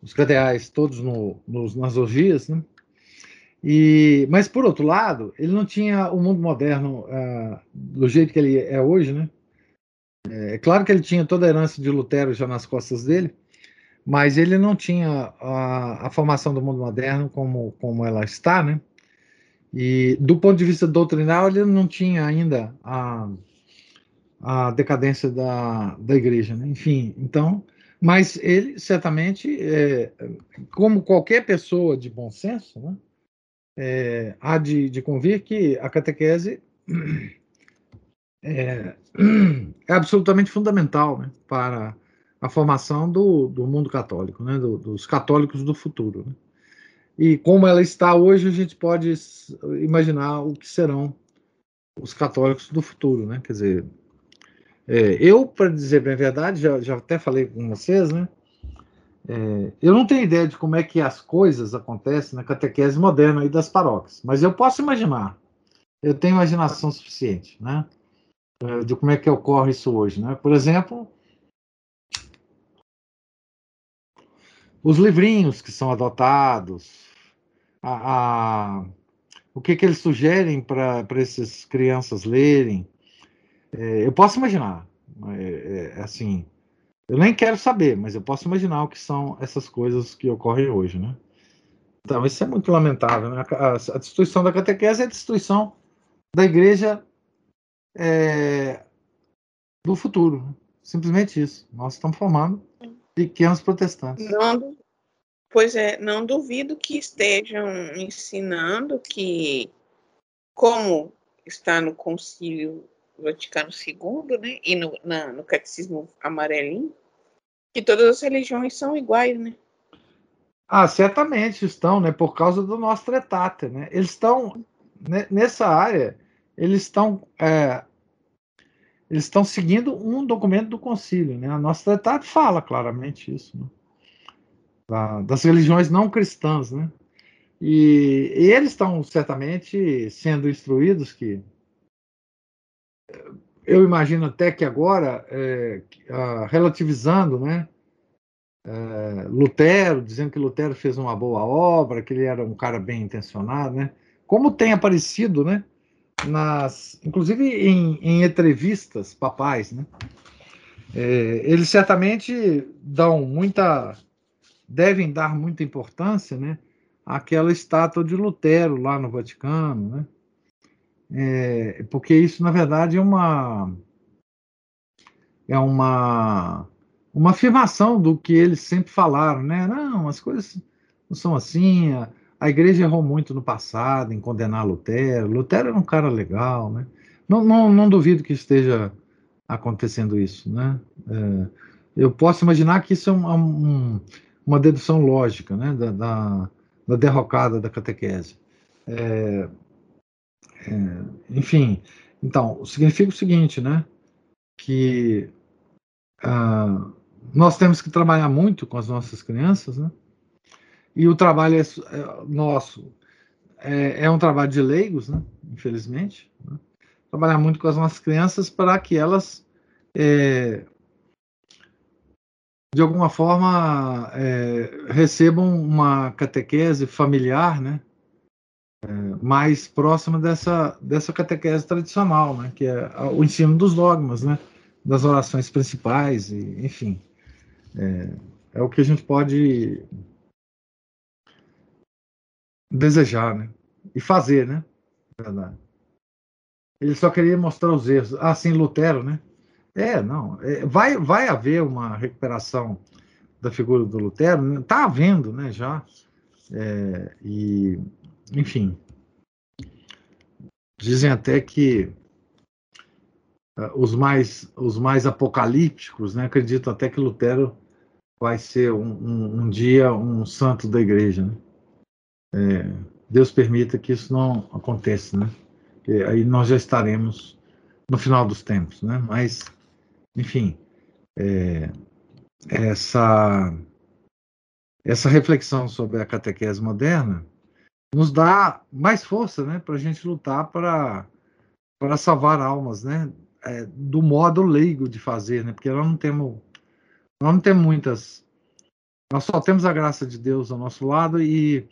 os cadeais todos no, nos, nas orgias, né? E, mas por outro lado, ele não tinha o mundo moderno uh, do jeito que ele é hoje, né? É, é claro que ele tinha toda a herança de Lutero já nas costas dele, mas ele não tinha a, a, formação do mundo moderno como, como ela está, né? E do ponto de vista doutrinal, ele não tinha ainda a, a decadência da, da igreja, né? Enfim, então, mas ele certamente, é, como qualquer pessoa de bom senso, né? É, há de, de convir que a catequese é, é absolutamente fundamental né, para a formação do, do mundo católico, né, do, dos católicos do futuro. Né? E como ela está hoje, a gente pode imaginar o que serão os católicos do futuro, né? Quer dizer, é, eu, para dizer bem a verdade, já, já até falei com vocês, né? É, eu não tenho ideia de como é que as coisas acontecem na catequese moderna aí das paróquias, mas eu posso imaginar. Eu tenho imaginação suficiente, né? É, de como é que ocorre isso hoje, né? Por exemplo, os livrinhos que são adotados, a, a o que, que eles sugerem para essas crianças lerem. É, eu posso imaginar, é, é, assim, eu nem quero saber, mas eu posso imaginar o que são essas coisas que ocorrem hoje, né? Então, isso é muito lamentável. Né? A, a destruição da catequese é a destruição da igreja é, do futuro. Né? Simplesmente isso. Nós estamos formando pequenos protestantes. Não, pois é, não duvido que estejam ensinando que, como está no Concílio Vaticano II, né, e no, na, no Catecismo Amarelinho, Que todas as religiões são iguais, né? Ah, certamente estão, né? Por causa do nosso tretate, né? Eles estão né, nessa área, eles estão é, eles estão seguindo um documento do concílio, né? A nossa tretate fala claramente isso, né? da, das religiões não cristãs, né? E, e, eles estão certamente sendo instruídos que eu imagino até que agora é, relativizando, né? É, Lutero, dizendo que Lutero fez uma boa obra, que ele era um cara bem intencionado, né? Como tem aparecido, né? Nas, inclusive em, em entrevistas papais, né? É, eles certamente dão muita, devem dar muita importância, né? Àquela estátua de Lutero lá no Vaticano, né? É, porque isso na verdade é uma é uma uma afirmação do que eles sempre falaram, né? Não, as coisas não são assim. A, a igreja errou muito no passado em condenar Lutero. Lutero era um cara legal, né? Não, não, não duvido que esteja acontecendo isso, né? É, eu posso imaginar que isso é um, um, uma dedução lógica, né? Da, da, da derrocada da catequese. É, é, enfim, então, significa o seguinte, né? Que ah, nós temos que trabalhar muito com as nossas crianças, né? E o trabalho é, é, nosso é, é, um trabalho de leigos, né? Infelizmente. Né? Trabalhar muito com as nossas crianças para que elas, é, de alguma forma, é, recebam uma catequese familiar, né? É, mais próxima dessa, dessa catequese tradicional, né? Que é o ensino dos dogmas, né? Das orações principais, e, enfim. É, é o que a gente pode desejar, né? E fazer, né? Verdade. Ele só queria mostrar os erros. Ah, sim, Lutero, né? É, não. É, vai, vai haver uma recuperação da figura do Lutero. Está havendo, né? Já. É, e, enfim. Dizem até que uh, os mais os mais apocalípticos, né? Acreditam até que Lutero vai ser um, um, um dia um santo da igreja, né? É, Deus permita que isso não aconteça, né? Aí nós já estaremos no final dos tempos, né? Mas, enfim, é, essa essa reflexão sobre a catequese moderna nos dá mais força, né, para a gente lutar para para salvar almas, né, é, do modo leigo de fazer, né? Porque nós não temos nós não temos muitas nós só temos a graça de Deus ao nosso lado e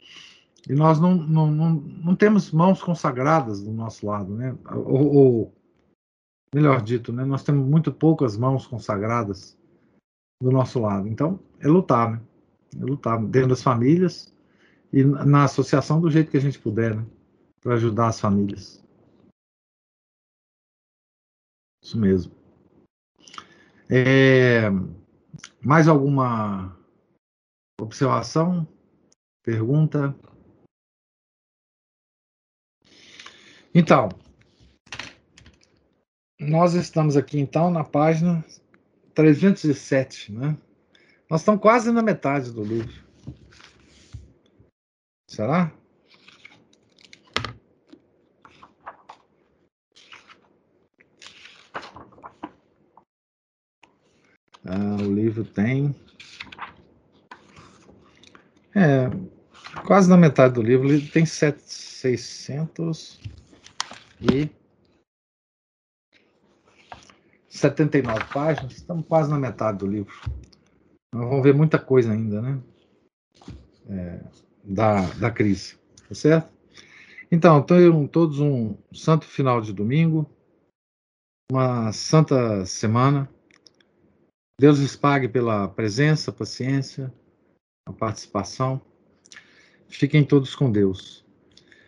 e nós não, não, não, não temos mãos consagradas do nosso lado, né? Ou, ou, melhor dito, né? Nós temos muito poucas mãos consagradas do nosso lado. Então, é lutar, né? É lutar dentro das famílias e na associação do jeito que a gente puder, né? Para ajudar as famílias. Isso mesmo. É, mais alguma observação? Pergunta? Então, nós estamos aqui então na página 307, né? Nós estamos quase na metade do livro. Será? Ah, o livro tem. É, quase na metade do livro. Livro tem 600 e 79 páginas, estamos quase na metade do livro. Nós vamos ver muita coisa ainda, né? É, da, da crise, tá certo? Então, tenham todos um santo final de domingo, uma santa semana. Deus lhes pague pela presença, paciência, a participação. Fiquem todos com Deus.